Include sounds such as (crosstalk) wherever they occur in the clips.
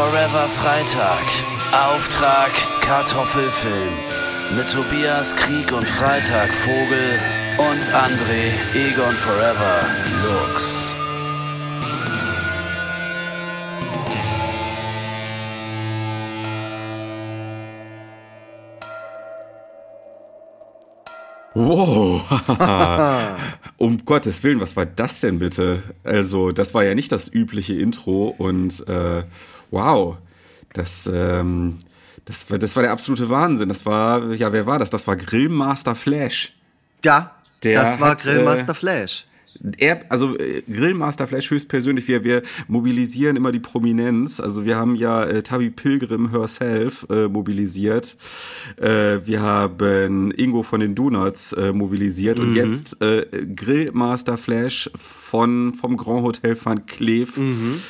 Forever Freitag. Auftrag Kartoffelfilm. Mit Tobias Krieg und Freitag Vogel und André Egon Forever Lux. Wow. (laughs) um Gottes Willen, was war das denn bitte? Also, das war ja nicht das übliche Intro und äh, wow, das, ähm, das, war, das war der absolute Wahnsinn. Das war, ja, wer war das? Das war Grillmaster Flash. Ja, Der das war hat, Grillmaster äh, Flash er, also äh, Grillmaster Flash höchstpersönlich, wir, wir mobilisieren immer die Prominenz. Also wir haben ja äh, Tabi Pilgrim herself äh, mobilisiert. Äh, wir haben Ingo von den Donuts äh, mobilisiert mhm. und jetzt äh, Grillmaster Flash von, vom Grand Hotel van Cleef. Mhm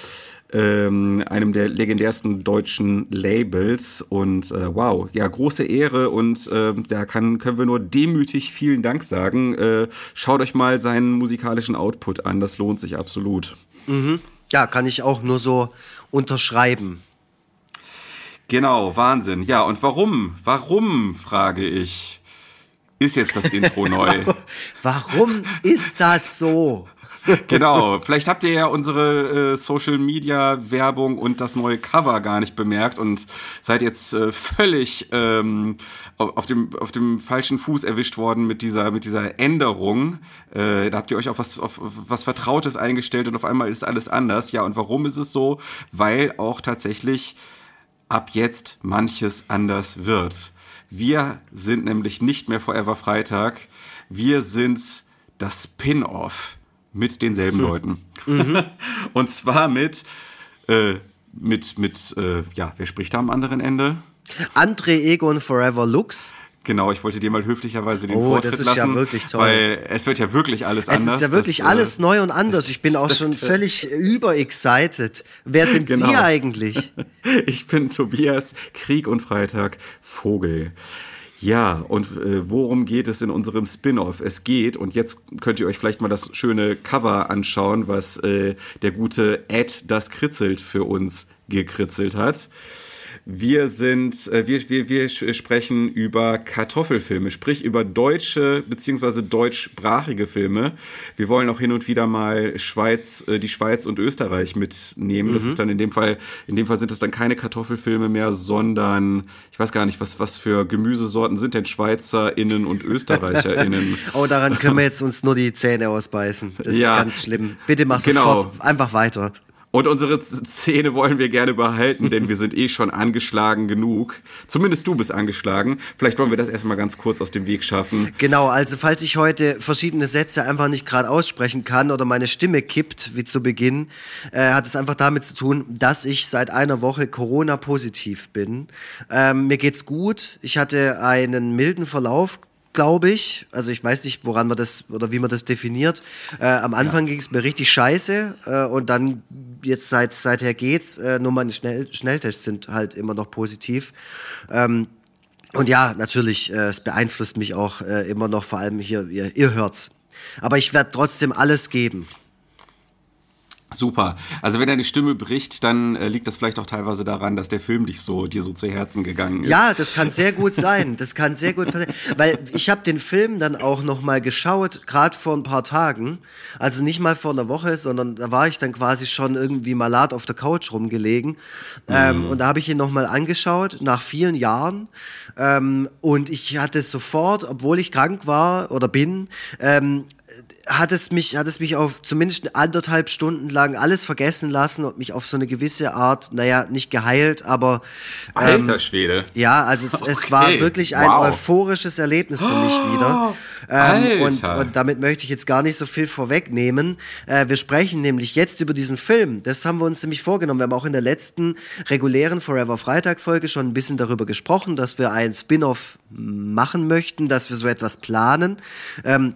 ähm, einem der legendärsten deutschen Labels. Und äh, wow, ja, große Ehre und äh, da kann, können wir nur demütig vielen Dank sagen. Äh, schaut euch mal seinen musikalischen Output an, das lohnt sich absolut. Mhm. Ja, kann ich auch nur so unterschreiben. Genau, Wahnsinn. Ja, und warum? Warum, frage ich, ist jetzt das Intro (laughs) neu? warum ist das so? (laughs) genau, vielleicht habt ihr ja unsere äh, Social Media Werbung und das neue Cover gar nicht bemerkt und seid jetzt äh, völlig ähm, auf, dem, auf dem falschen Fuß erwischt worden mit dieser, mit dieser Änderung. Äh, da habt ihr euch auf was, auf was Vertrautes eingestellt und auf einmal ist alles anders. Ja, und warum ist es so? Weil auch tatsächlich ab jetzt manches anders wird. Wir sind nämlich nicht mehr Forever Freitag. Wir sind das Spin-off mit denselben hm. Leuten. Mhm. (laughs) Und zwar mit, äh, mit, mit, äh, ja, wer spricht da am anderen Ende? André Egon Forever Lux. Genau, ich wollte dir mal höflicherweise den oh, Vortritt das ist lassen, ja wirklich toll. weil es wird ja wirklich alles es anders. Es ist ja wirklich das, äh, alles neu und anders. Ich bin auch schon (laughs) völlig überexcited. Wer sind genau. Sie eigentlich? (laughs) Ich bin Tobias Krieg und Freitag Vogel. Ja, und äh, worum geht es in unserem Spin-off? Es geht, und jetzt könnt ihr euch vielleicht mal das schöne Cover anschauen, was äh, der gute Ed das kritzelt für uns gekritzelt hat. Wir sind, äh, wir, wir, wir sprechen über Kartoffelfilme, sprich über deutsche bzw. deutschsprachige Filme. Wir wollen auch hin und wieder mal Schweiz, äh, die Schweiz und Österreich mitnehmen. Mhm. Das ist dann in dem Fall, in dem Fall sind es dann keine Kartoffelfilme mehr, sondern ich weiß gar nicht, was, was für Gemüsesorten sind denn SchweizerInnen und ÖsterreicherInnen? (laughs) oh, daran können wir jetzt uns nur die Zähne ausbeißen. Das ja, ist ganz schlimm. Bitte mach genau. sofort einfach weiter. Und unsere Szene wollen wir gerne behalten, denn wir sind eh schon angeschlagen genug. Zumindest du bist angeschlagen. Vielleicht wollen wir das erstmal ganz kurz aus dem Weg schaffen. Genau, also falls ich heute verschiedene Sätze einfach nicht gerade aussprechen kann oder meine Stimme kippt, wie zu Beginn, äh, hat es einfach damit zu tun, dass ich seit einer Woche Corona-positiv bin. Ähm, mir geht's gut. Ich hatte einen milden Verlauf, glaube ich. Also ich weiß nicht, woran man das oder wie man das definiert. Äh, am Anfang ja. ging es mir richtig scheiße äh, und dann jetzt seit seither geht's. Äh, nur meine Schnell Schnelltests sind halt immer noch positiv. Ähm, und ja, natürlich, äh, es beeinflusst mich auch äh, immer noch, vor allem hier, ihr, ihr hört's. Aber ich werde trotzdem alles geben. Super. Also wenn deine Stimme bricht, dann äh, liegt das vielleicht auch teilweise daran, dass der Film dich so dir so zu Herzen gegangen ist. Ja, das kann sehr gut sein. Das kann sehr gut passieren, weil ich habe den Film dann auch noch mal geschaut, gerade vor ein paar Tagen. Also nicht mal vor einer Woche, sondern da war ich dann quasi schon irgendwie malat auf der Couch rumgelegen ähm, mhm. und da habe ich ihn noch mal angeschaut nach vielen Jahren ähm, und ich hatte sofort, obwohl ich krank war oder bin, ähm, hat es mich, hat es mich auf zumindest anderthalb Stunden lang alles vergessen lassen und mich auf so eine gewisse Art, naja, nicht geheilt, aber. Ähm, Alter Schwede. Ja, also es, okay. es war wirklich ein wow. euphorisches Erlebnis für mich oh, wieder. (gasps) Ähm, und, und damit möchte ich jetzt gar nicht so viel vorwegnehmen. Äh, wir sprechen nämlich jetzt über diesen Film. Das haben wir uns nämlich vorgenommen. Wir haben auch in der letzten regulären Forever Freitag Folge schon ein bisschen darüber gesprochen, dass wir ein Spin-off machen möchten, dass wir so etwas planen. Ähm,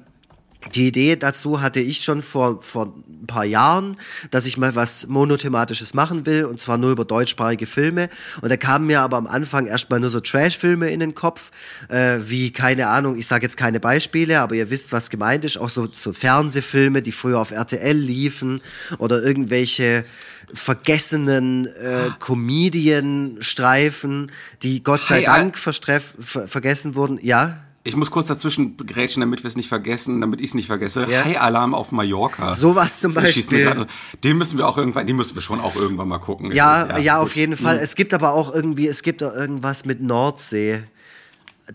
die Idee dazu hatte ich schon vor, vor ein paar Jahren, dass ich mal was monothematisches machen will und zwar nur über deutschsprachige Filme. Und da kamen mir aber am Anfang erstmal nur so Trash-Filme in den Kopf, äh, wie, keine Ahnung, ich sage jetzt keine Beispiele, aber ihr wisst, was gemeint ist, auch so, so Fernsehfilme, die früher auf RTL liefen oder irgendwelche vergessenen äh, Comedian-Streifen, die Gott sei Dank ver vergessen wurden. Ja, Ich muss kurz dazwischen grätschen, damit wir es nicht vergessen, damit ich es nicht vergesse. Ja. High Alarm auf Mallorca. Sowas zum Beispiel. Den müssen wir auch irgendwann, den müssen wir schon auch irgendwann mal gucken. Ja, ja, auf gut. jeden Mhm. Fall. Es gibt aber auch irgendwie, es gibt auch irgendwas mit Nordsee.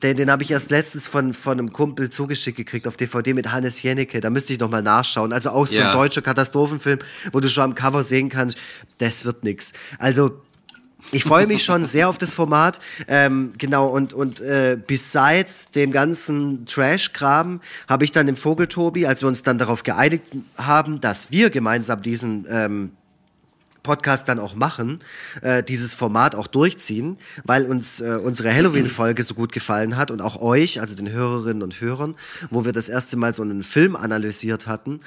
Den, den habe ich erst letztens von, von einem Kumpel zugeschickt gekriegt auf DVD mit Hannes Jennecke. Da müsste ich noch mal nachschauen. Also auch so Ja. ein deutscher Katastrophenfilm, wo du schon am Cover sehen kannst, das wird nix. Also ich freue mich schon sehr auf das Format. Ähm, genau, und, und äh, besides dem ganzen Trash-Kram habe ich dann im Vogeltobi, als wir uns dann darauf geeinigt haben, dass wir gemeinsam diesen ähm, Podcast dann auch machen, äh, dieses Format auch durchziehen, weil uns äh, unsere Halloween-Folge so gut gefallen hat und auch euch, also den Hörerinnen und Hörern, wo wir das erste Mal so einen Film analysiert hatten.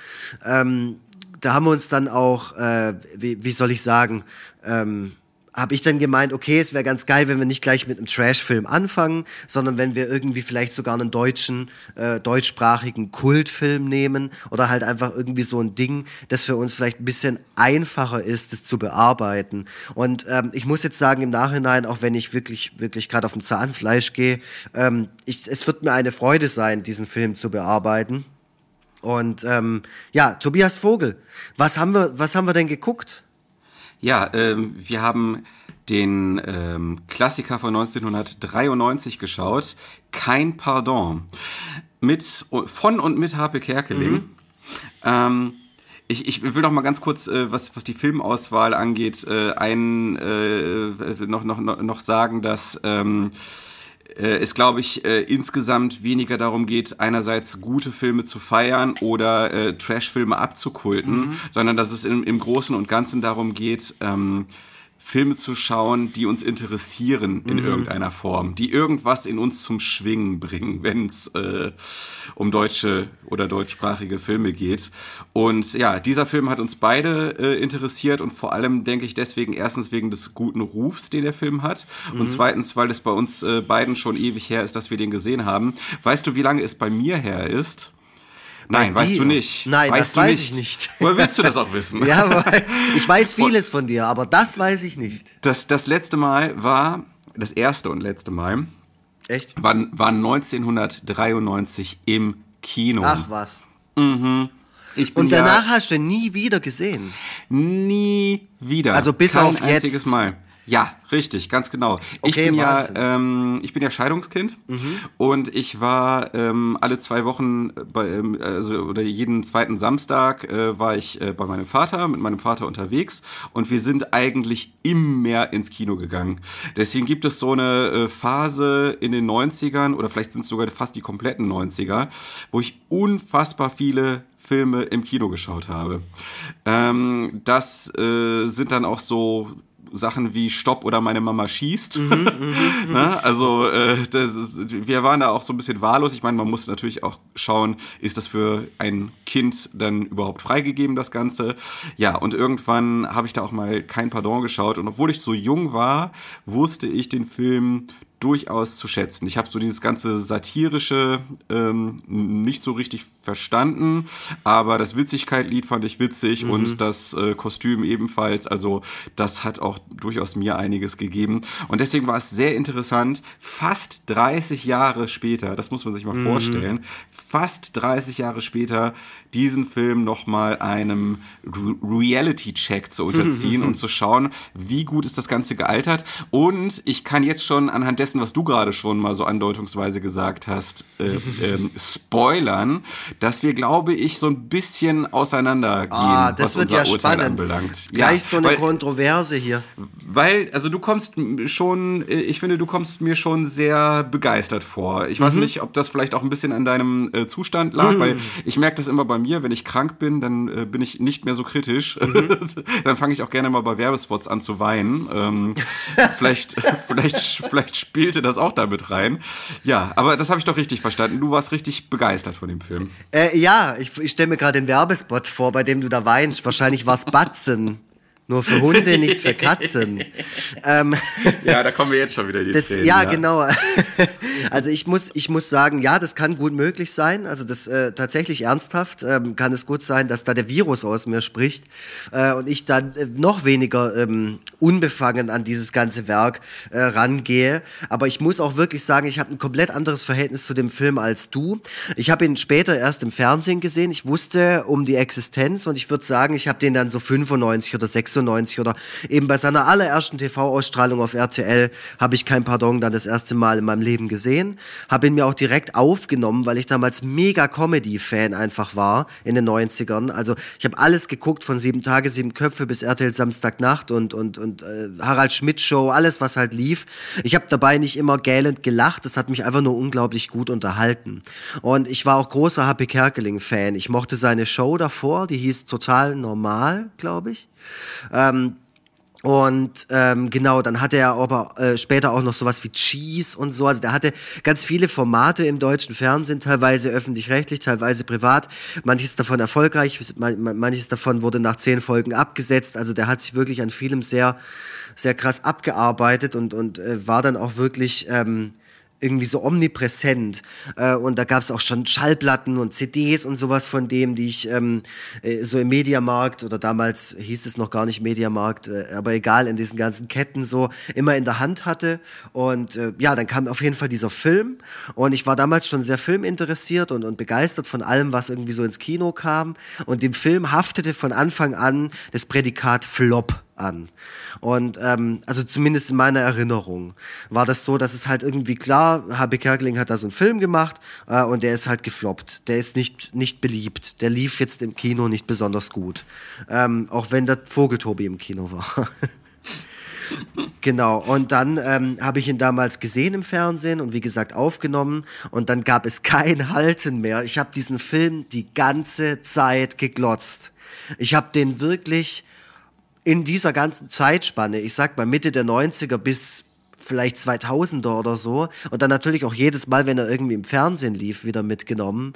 Ähm, da haben wir uns dann auch, äh, wie, wie soll ich sagen, ähm, habe ich dann gemeint, okay, es wäre ganz geil, wenn wir nicht gleich mit einem Trash-Film anfangen, sondern wenn wir irgendwie vielleicht sogar einen deutschen, äh, deutschsprachigen Kultfilm nehmen oder halt einfach irgendwie so ein Ding, das für uns vielleicht ein bisschen einfacher ist, das zu bearbeiten. Und ähm, ich muss jetzt sagen, im Nachhinein, auch wenn ich wirklich, wirklich gerade auf dem Zahnfleisch gehe, ähm, ich, es wird mir eine Freude sein, diesen Film zu bearbeiten. Und ähm, ja, Tobias Vogel, was haben wir, was haben wir denn geguckt? Ja, ähm, wir haben den ähm, Klassiker von 1993 geschaut, Kein Pardon, mit, von und mit Harpe Kerkeling. Ähm, ich, ich will noch mal ganz kurz, äh, was, was die Filmauswahl angeht, äh, ein, äh, noch, noch, noch noch sagen, dass ähm, äh, es, glaube ich, äh, insgesamt weniger darum geht, einerseits gute Filme zu feiern oder äh, Trash-Filme abzukulten, sondern dass es im, im Großen und Ganzen darum geht, ähm, Filme zu schauen, die uns interessieren in irgendeiner Form, die irgendwas in uns zum Schwingen bringen, wenn es äh, um deutsche oder deutschsprachige Filme geht. Und ja, dieser Film hat uns beide äh, interessiert und vor allem denke ich deswegen erstens wegen des guten Rufs, den der Film hat und zweitens, weil es bei uns äh, beiden schon ewig her ist, dass wir den gesehen haben. Weißt du, wie lange es bei mir her ist? Nein, weißt dir? du nicht. Nein, weißt das du weiß ich nicht. (laughs) Woher willst du das auch wissen? (laughs) Ja, ich weiß (laughs) vieles von dir, aber das weiß ich nicht. Das, das letzte Mal war, das erste und letzte Mal, Echt? war, war 1993 im Kino. Ach was. bin Und danach ja hast du nie wieder gesehen. nie wieder. Also bis Kein auf jetzt. einziges Mal. Ja, richtig, ganz genau. ich Okay, bin ja, ähm, ich bin ja Scheidungskind und ich war ähm, alle zwei Wochen bei, ähm, also oder jeden zweiten Samstag äh, war ich äh, bei meinem Vater mit meinem Vater unterwegs und wir sind eigentlich immer ins Kino gegangen. Deswegen gibt es so eine äh, Phase in den 90ern oder vielleicht sind es sogar fast die kompletten 90er, wo ich unfassbar viele Filme im Kino geschaut habe. Ähm, das äh, sind dann auch so Sachen wie Stopp oder meine Mama schießt. (laughs) ne? Also äh, ist, wir waren da auch so ein bisschen wahllos. Ich meine, man muss natürlich auch schauen, ist das für ein Kind dann überhaupt freigegeben, das Ganze. Ja, und irgendwann habe ich da auch mal kein Pardon geschaut. Und obwohl ich so jung war, wusste ich den Film durchaus zu schätzen. Ich habe so dieses ganze satirische ähm, nicht so richtig verstanden, aber das Witzigkeit-Lied fand ich witzig und das äh, Kostüm ebenfalls. Also das hat auch durchaus mir einiges gegeben und deswegen war es sehr interessant. Fast 30 Jahre später, das muss man sich mal vorstellen, fast 30 Jahre später diesen Film noch mal einem Re- Reality-Check zu (laughs) unterziehen und zu schauen, wie gut ist das Ganze gealtert. Und ich kann jetzt schon anhand dessen, was du gerade schon mal so andeutungsweise gesagt hast, äh, (laughs) ähm, spoilern, dass wir, glaube ich, so ein bisschen auseinandergehen, Ah, das was wird unser ja Urteil spannend. anbelangt. Gleich so eine weil, Kontroverse hier. weil, also du kommst schon, äh, ich finde, du kommst mir schon sehr begeistert vor. Ich Mhm. weiß nicht, ob das vielleicht auch ein bisschen an deinem äh, Zustand lag, weil ich merke das immer bei mir, wenn ich krank bin, dann äh, bin ich nicht mehr so kritisch. Mhm. (laughs) dann fange ich auch gerne mal bei Werbespots an zu weinen. Ähm, (laughs) vielleicht, vielleicht, vielleicht, spiel, spielte das auch damit rein. Ja, aber das habe ich doch richtig verstanden. Du warst richtig begeistert von dem Film. Äh, ja, ich, ich stelle mir gerade den Werbespot vor, bei dem du da weinst. Wahrscheinlich war es Batzen. Nur für Hunde, nicht für Katzen. ähm, (laughs) ja, da kommen wir jetzt schon wieder die das, Tränen, ja, ja, genau. (laughs) also ich muss, ich muss sagen, ja, das kann gut möglich sein. Also das äh, tatsächlich ernsthaft ähm, kann es gut sein, dass da der Virus aus mir spricht äh, und ich dann äh, noch weniger ähm, unbefangen an dieses ganze Werk äh, rangehe. Aber ich muss auch wirklich sagen, ich habe ein komplett anderes Verhältnis zu dem Film als du. Ich habe ihn später erst im Fernsehen gesehen. Ich wusste um die Existenz und ich würde sagen, ich habe den dann so 95 oder 96 96 oder eben bei seiner allerersten TV-Ausstrahlung auf RTL habe ich kein Pardon dann das erste Mal in meinem Leben gesehen. Habe ihn mir auch direkt aufgenommen, weil ich damals mega Comedy-Fan einfach war in den 90ern. Also ich habe alles geguckt von Sieben Tage, Sieben Köpfe bis RTL Samstagnacht und, und, und äh, Harald Schmidt Show, alles was halt lief. Ich habe dabei nicht immer gählend gelacht, das hat mich einfach nur unglaublich gut unterhalten. Und ich war auch großer Happy Kerkeling-Fan. Ich mochte seine Show davor, die hieß Total Normal, glaube ich. Ähm, und ähm, genau, dann hatte er aber äh, später auch noch sowas wie Cheese und so. Also der hatte ganz viele Formate im deutschen Fernsehen, teilweise öffentlich-rechtlich, teilweise privat. Manches davon erfolgreich, manches davon wurde nach zehn Folgen abgesetzt. Also der hat sich wirklich an vielem sehr, sehr krass abgearbeitet und, und äh, war dann auch wirklich ähm, irgendwie so omnipräsent. Äh, und da gab es auch schon Schallplatten und CDs und sowas von dem, die ich ähm, äh, so im Mediamarkt oder damals hieß es noch gar nicht Mediamarkt, äh, aber egal, in diesen ganzen Ketten so immer in der Hand hatte. Und äh, ja, dann kam auf jeden Fall dieser Film. Und ich war damals schon sehr filminteressiert und, und begeistert von allem, was irgendwie so ins Kino kam. Und dem Film haftete von Anfang an das Prädikat Flop an. Und ähm, also zumindest in meiner Erinnerung war das so, dass es halt irgendwie klar, H.B. Kerkeling hat da so einen Film gemacht äh, und der ist halt gefloppt. Der ist nicht, nicht beliebt. Der lief jetzt im Kino nicht besonders gut. Ähm, auch wenn der Vogeltobi im Kino war. (laughs) genau, und dann ähm, habe ich ihn damals gesehen im Fernsehen und wie gesagt aufgenommen und dann gab es kein Halten mehr. Ich habe diesen Film die ganze Zeit geglotzt. Ich habe den wirklich in dieser ganzen Zeitspanne, ich sag mal Mitte der 90er bis vielleicht 2000er oder so, und dann natürlich auch jedes Mal, wenn er irgendwie im Fernsehen lief, wieder mitgenommen,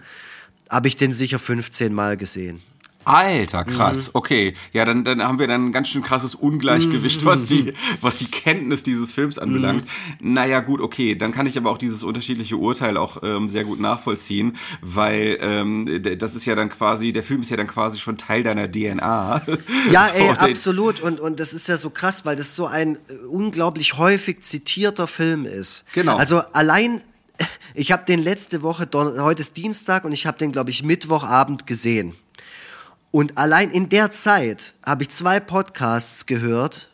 habe ich den sicher 15 Mal gesehen. Alter, krass. Mhm. Okay, ja, dann, dann haben wir dann ein ganz schön krasses Ungleichgewicht, mhm. was die, was die Kenntnis dieses Films anbelangt. Mhm. Naja, gut, okay, dann kann ich aber auch dieses unterschiedliche Urteil auch ähm, sehr gut nachvollziehen, weil ähm, das ist ja dann quasi, der Film ist ja dann quasi schon Teil deiner DNA. (laughs) Ja, so, ey, absolut. Und, und das ist ja so krass, weil das so ein äh, unglaublich häufig zitierter Film ist. Genau. Also allein (laughs) ich habe den letzte Woche, heute ist Dienstag und ich habe den, glaube ich, Mittwochabend gesehen. Und allein in der Zeit habe ich zwei Podcasts gehört.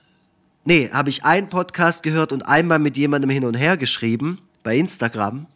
Nee, habe ich einen Podcast gehört und einmal mit jemandem hin und her geschrieben bei Instagram.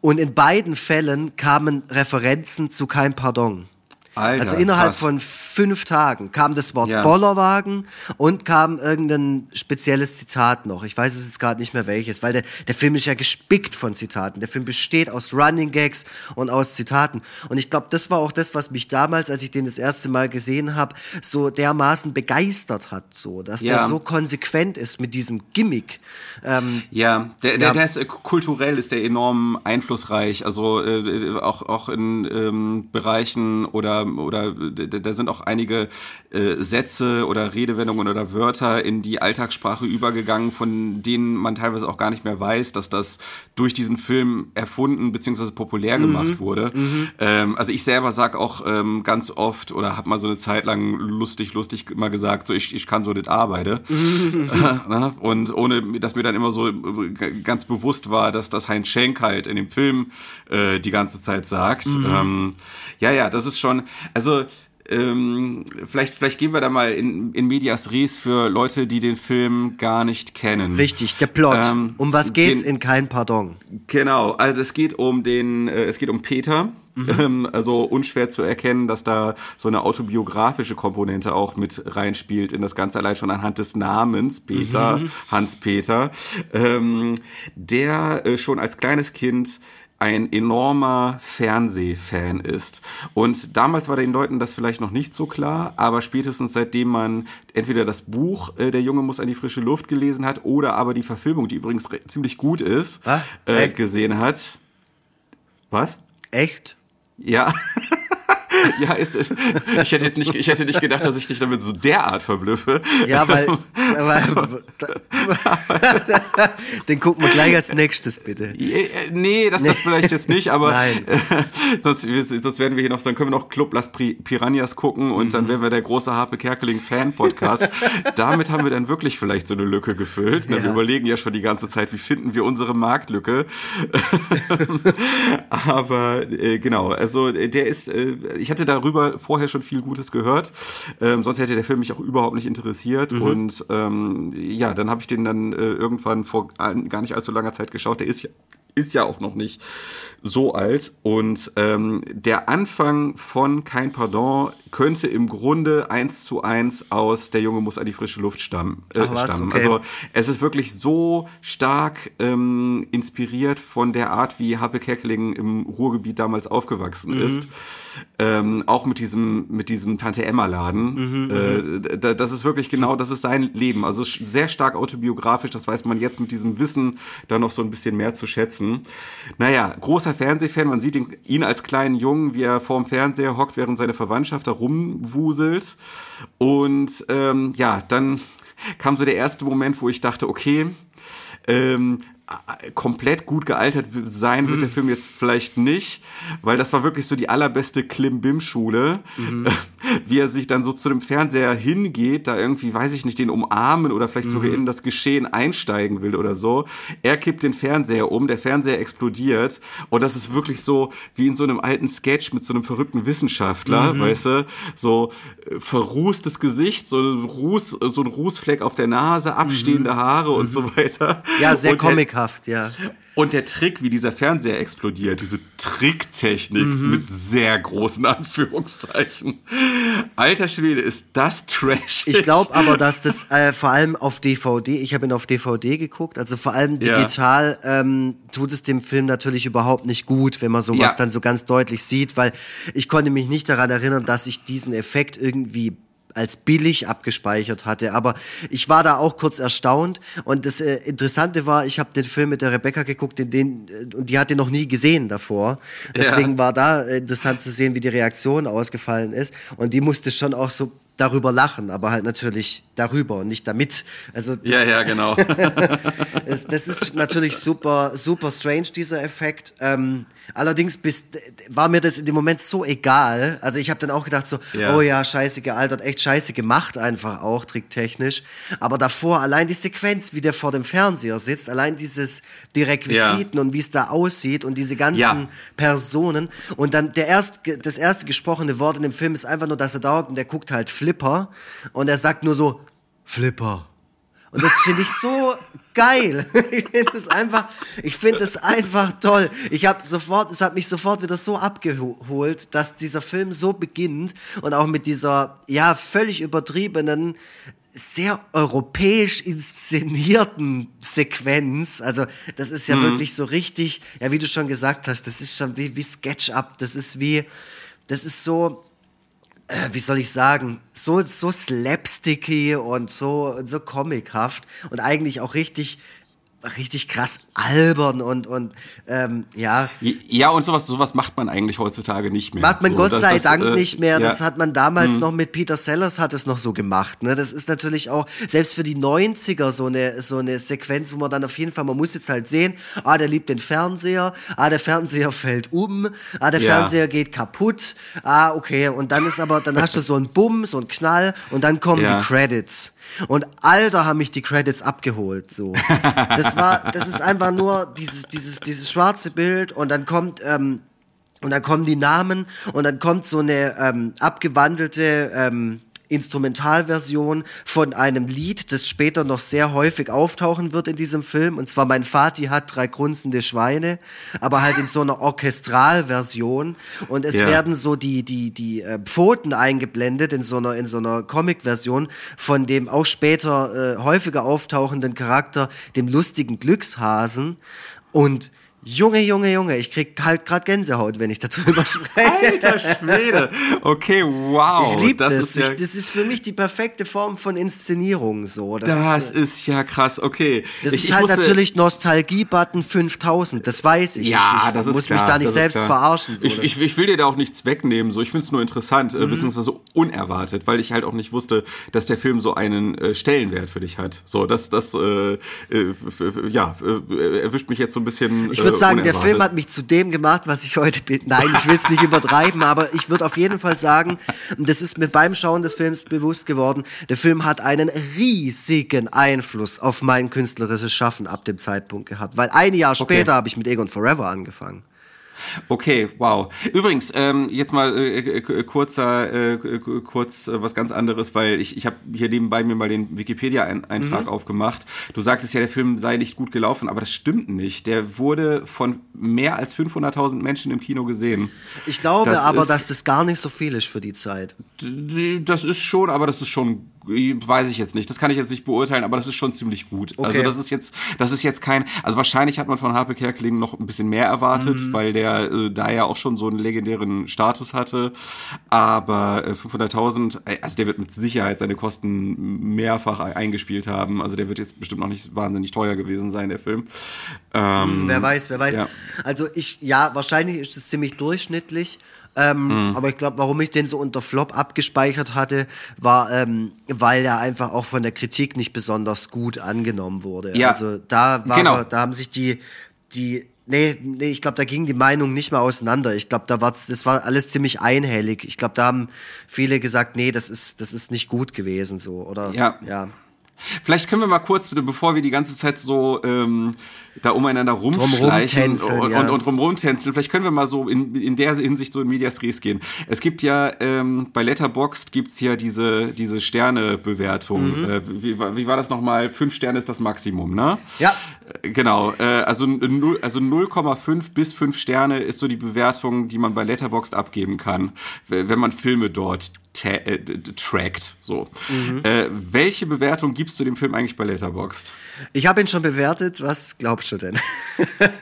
Und in beiden Fällen kamen Referenzen zu kein Pardon. Alter, also innerhalb krass. von fünf Tagen kam das Wort ja. Bollerwagen und kam irgendein spezielles Zitat noch. Ich weiß es jetzt gerade nicht mehr welches, weil der, der Film ist ja gespickt von Zitaten. Der Film besteht aus Running Gags und aus Zitaten. Und ich glaube, das war auch das, was mich damals, als ich den das erste Mal gesehen habe, so dermaßen begeistert hat, so, dass ja. der so konsequent ist mit diesem Gimmick. Ähm, ja, der, ja. Der, der ist äh, kulturell ist der enorm einflussreich. Also äh, auch, auch in ähm, Bereichen oder oder da sind auch einige äh, Sätze oder Redewendungen oder Wörter in die Alltagssprache übergegangen, von denen man teilweise auch gar nicht mehr weiß, dass das durch diesen Film erfunden bzw. populär gemacht mhm. wurde. Mhm. Ähm, also ich selber sage auch ähm, ganz oft oder habe mal so eine Zeit lang lustig, lustig mal gesagt, so ich, ich kann so nicht arbeiten. (laughs) (laughs) Mhm. Und ohne, dass mir dann immer so ganz bewusst war, dass das Heinz Schenk halt in dem Film äh, die ganze Zeit sagt. Mhm. Ähm, ja, ja, das ist schon, also ähm, vielleicht, vielleicht gehen wir da mal in, in Medias Res für Leute, die den Film gar nicht kennen. Richtig, der Plot. Ähm, um was geht's den, in Kein Pardon? Genau, also es geht um den, äh, es geht um Peter. Mhm. (laughs) Ähm, also unschwer zu erkennen, dass da so eine autobiografische Komponente auch mit reinspielt in das Ganze, allein schon anhand des Namens Peter, mhm. Hans Peter, ähm, der äh, schon als kleines Kind ein enormer Fernsehfan ist. Und damals war den Leuten das vielleicht noch nicht so klar, aber spätestens seitdem man entweder das Buch äh, Der Junge muss an die frische Luft gelesen hat oder aber die Verfilmung, die übrigens ziemlich gut ist, äh, gesehen hat. Was? Echt? Ja. (laughs) (laughs) ja, ist, ich hätte jetzt nicht, ich hätte nicht gedacht, dass ich dich damit so derart verblüffe. Ja, weil, (laughs) weil (laughs) den gucken wir gleich als nächstes, bitte. Nee, das, das vielleicht jetzt nicht, aber Nein. sonst, sonst werden wir hier noch, dann können wir noch Club Las Piranhas gucken und mhm. dann wären wir der große Harpe Kerkeling Fan Podcast. Damit haben wir dann wirklich vielleicht so eine Lücke gefüllt. Ja. Wir überlegen ja schon die ganze Zeit, wie finden wir unsere Marktlücke. aber äh, genau, also der ist, äh, ich hatte darüber vorher schon viel Gutes gehört. Ähm, sonst hätte der Film mich auch überhaupt nicht interessiert. Mhm. Und ähm, ja, dann habe ich den dann äh, irgendwann vor gar nicht allzu langer Zeit geschaut. Der ist ja, ist ja auch noch nicht so alt. Und ähm, der Anfang von Kein Pardon könnte im Grunde eins zu eins aus Der Junge muss an die frische Luft stammen. Äh, Ach, stammen. Okay. Also es ist wirklich so stark ähm, inspiriert von der Art, wie Happe Kerkeling im Ruhrgebiet damals aufgewachsen mhm. ist. Ähm, auch mit diesem, mit diesem Tante-Emma-Laden. Mhm, äh, mhm. das ist wirklich genau, das ist sein Leben. Also sehr stark autobiografisch, das weiß man jetzt mit diesem Wissen da noch so ein bisschen mehr zu schätzen. Naja, großer Fernsehfan, man sieht ihn, ihn als kleinen Jungen, wie er vorm Fernseher hockt, während seine Verwandtschaft da rumwuselt. Und ähm, ja, dann kam so der erste Moment, wo ich dachte, okay, ähm, komplett gut gealtert sein wird mhm. der Film jetzt vielleicht nicht, weil das war wirklich so die allerbeste Klim-Bim-Schule, mhm. (laughs) wie er sich dann so zu dem Fernseher hingeht, da irgendwie, weiß ich nicht, den umarmen oder vielleicht mhm. sogar in das Geschehen einsteigen will oder so. Er kippt den Fernseher um, der Fernseher explodiert und das ist wirklich so wie in so einem alten Sketch mit so einem verrückten Wissenschaftler, mhm. weißt du, so äh, verrußtes Gesicht, so ein, Ruß, so ein Rußfleck auf der Nase, abstehende mhm. Haare und so mhm. weiter. Ja, sehr comic schmackhaft, ja. Und der Trick, wie dieser Fernseher explodiert, diese Tricktechnik mhm. mit sehr großen Anführungszeichen. Alter Schwede, ist das Trash. Ich glaube aber, dass das äh, vor allem auf DVD, ich habe ihn auf DVD geguckt, also vor allem digital ja. ähm, tut es dem Film natürlich überhaupt nicht gut, wenn man sowas ja. dann so ganz deutlich sieht, weil ich konnte mich nicht daran erinnern, dass ich diesen Effekt irgendwie als billig abgespeichert hatte. Aber ich war da auch kurz erstaunt. Und das äh, Interessante war, ich habe den Film mit der Rebecca geguckt, den, den, äh, und die hat den noch nie gesehen davor. Deswegen ja. war da äh, interessant zu sehen, wie die Reaktion ausgefallen ist. Und die musste schon auch so darüber lachen, aber halt natürlich darüber und nicht damit. Also ja, ja, genau. (laughs) das, das, ist natürlich super, super strange dieser Effekt. Ähm, allerdings bist, war mir das in dem Moment so egal. Also ich habe dann auch gedacht so, ja. oh ja, scheiße gealtert, echt scheiße gemacht einfach auch tricktechnisch. Aber davor allein die Sequenz, wie der vor dem Fernseher sitzt, allein dieses die Requisiten ja. und wie es da aussieht und diese ganzen ja. Personen und dann der erst, das erste gesprochene Wort in dem Film ist einfach nur, dass er da und der guckt halt Flipper und er sagt nur so, Flipper. Und das finde ich so geil. (laughs) Ich finde es einfach, ich finde es einfach toll. Ich habe sofort, es hat mich sofort wieder so abgeholt, dass dieser Film so beginnt und auch mit dieser, ja, völlig übertriebenen, sehr europäisch inszenierten Sequenz. Also, das ist ja mhm. wirklich so richtig, ja, wie du schon gesagt hast, das ist schon wie, wie Sketch-Up. Das ist wie, das ist so, wie soll ich sagen, so, so slapsticky und so, so comichaft und eigentlich auch richtig richtig krass albern und, und ähm, ja. Ja, und sowas, sowas macht man eigentlich heutzutage nicht mehr. Macht man so, Gott das, sei das, Dank äh, nicht mehr. Das ja. hat man damals mhm. noch mit Peter Sellers hat es noch so gemacht. Ne? Das ist natürlich auch, selbst für die 90er so eine, so eine Sequenz, wo man dann auf jeden Fall, man muss jetzt halt sehen, ah, der liebt den Fernseher, ah, der Fernseher fällt um, ah, der ja. Fernseher geht kaputt, ah, okay, und dann ist aber, dann hast du so einen Bumm, so einen Knall und dann kommen ja. die Credits. Und Alter haben mich die Credits abgeholt, so. Das war, das ist einfach nur dieses, dieses, dieses schwarze Bild und dann kommt, ähm, und dann kommen die Namen und dann kommt so eine ähm, abgewandelte ähm, Instrumentalversion von einem Lied, das später noch sehr häufig auftauchen wird in diesem Film. Und zwar Mein Vati hat drei grunzende Schweine, aber halt in so einer Orchestralversion. Und es ja. werden so die, die, die äh, Pfoten eingeblendet in so einer, in so einer Comic-Version von dem auch später äh, häufiger auftauchenden Charakter, dem lustigen Glückshasen. Und Junge, Junge, Junge, ich krieg halt gerade Gänsehaut, wenn ich darüber (laughs) spreche. Alter Schwede. Okay, wow. Ich liebe das. das. Ist ja, ich, das ist für mich die perfekte Form von Inszenierung. So. Das, das ist, äh, ist ja krass. Okay. das Ich- ist halt musste- natürlich Nostalgie-Button 5000. Das weiß ich. Ja, ich, ich das ist muss klar, mich da nicht selbst verarschen. So. Ich, ich, will dir da auch nichts wegnehmen, so ich finde es nur interessant, äh, beziehungsweise unerwartet, weil ich halt auch nicht wusste, dass der Film so einen äh, Stellenwert für dich hat. So, das, das, äh, äh, ja, äh, erwischt mich jetzt so ein bisschen. Ich würde äh, sagen, der. Film hat mich zu dem gemacht, was ich heute bin. Nein, ich will es nicht übertreiben, aber ich würde auf jeden Fall sagen, und das ist mir beim Schauen des Films bewusst geworden, der Film hat einen riesigen Einfluss auf mein künstlerisches Schaffen ab dem Zeitpunkt gehabt. Weil ein Jahr später habe ich mit Egon Forever angefangen. Okay, wow. Übrigens, ähm, jetzt mal äh, äh, kurzer, äh, k- kurz äh, was ganz anderes, weil ich, ich habe hier nebenbei mir mal den Wikipedia-Eintrag Mhm. aufgemacht. Du sagtest ja, der Film sei nicht gut gelaufen, aber das stimmt nicht. Der wurde von mehr als 500.000 Menschen im Kino gesehen. Ich glaube Das aber, ist- dass das gar nicht so viel ist für die Zeit. Das ist schon, aber das ist schon, weiß ich jetzt nicht. Das kann ich jetzt nicht beurteilen, aber das ist schon ziemlich gut. Okay. Also das ist jetzt, das ist jetzt kein, also wahrscheinlich hat man von Harpe Kerkeling noch ein bisschen mehr erwartet, Mhm. weil der äh, da ja auch schon so einen legendären Status hatte. Aber äh, 500.000, äh, also der wird mit Sicherheit seine Kosten mehrfach e- eingespielt haben. Also der wird jetzt bestimmt noch nicht wahnsinnig teuer gewesen sein, der Film. Ähm, Wer weiß, wer weiß. ja. Also ich, ja, wahrscheinlich ist es ziemlich durchschnittlich. Ähm, Mhm. Aber ich glaube, warum ich den so unter Flop abgespeichert hatte, war, ähm, weil er einfach auch von der Kritik nicht besonders gut angenommen wurde. Ja. Also da war, Genau. da haben sich die, die, nee, nee, ich glaube, da gingen die Meinungen nicht mehr auseinander. Ich glaube, da war das war alles ziemlich einhellig. Ich glaube, da haben viele gesagt, nee, das ist, das ist nicht gut gewesen so. Oder Ja. ja. Vielleicht können wir mal kurz, bevor wir die ganze Zeit so ähm, da umeinander rumschleichen und, ja. und, und rumtänzeln, vielleicht können wir mal so in, in der Hinsicht so in Medias Res gehen. Es gibt ja ähm, bei Letterboxd gibt's ja diese, diese Sternebewertung. Mhm. Äh, wie, war- wie war das nochmal? Fünf Sterne ist das Maximum, ne? Ja. Genau, äh, also, also 0,5 bis 5 Sterne ist so die Bewertung, die man bei Letterboxd abgeben kann, wenn man Filme dort äh, trackt. So. Mhm. Äh, welche Bewertung gibst du dem Film eigentlich bei Letterboxd? Ich habe ihn schon bewertet. Was glaubst du denn?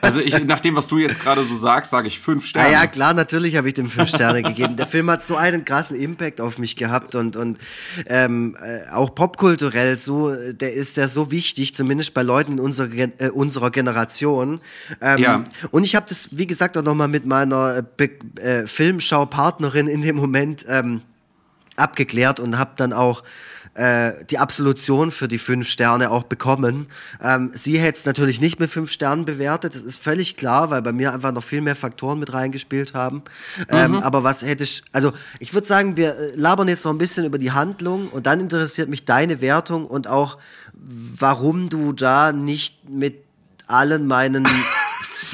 Also ich, (laughs) nach dem, was du jetzt gerade so sagst, sage ich 5 Ja, Sterne. ja, klar, natürlich habe ich dem fünf Sterne gegeben. Der Film hat so einen krassen Impact auf mich gehabt und, und ähm, äh, auch popkulturell so, äh, der ist der so wichtig, zumindest bei Leuten in unserer, Gen äh, unserer Generation. Ähm, Ja. Und ich habe das, wie gesagt, auch nochmal mit meiner äh, Be äh, Filmschau-Partnerin in dem Moment ähm, abgeklärt und habe dann auch äh, die Absolution für die fünf Sterne auch bekommen. Ähm, sie hätte es natürlich nicht mit fünf Sternen bewertet, das ist völlig klar, weil bei mir einfach noch viel mehr Faktoren mit reingespielt haben. Ähm, aber was hätte ich, also ich würde sagen, wir äh, labern jetzt noch ein bisschen über die Handlung und dann interessiert mich deine Wertung und auch, warum du da nicht mit allen meinen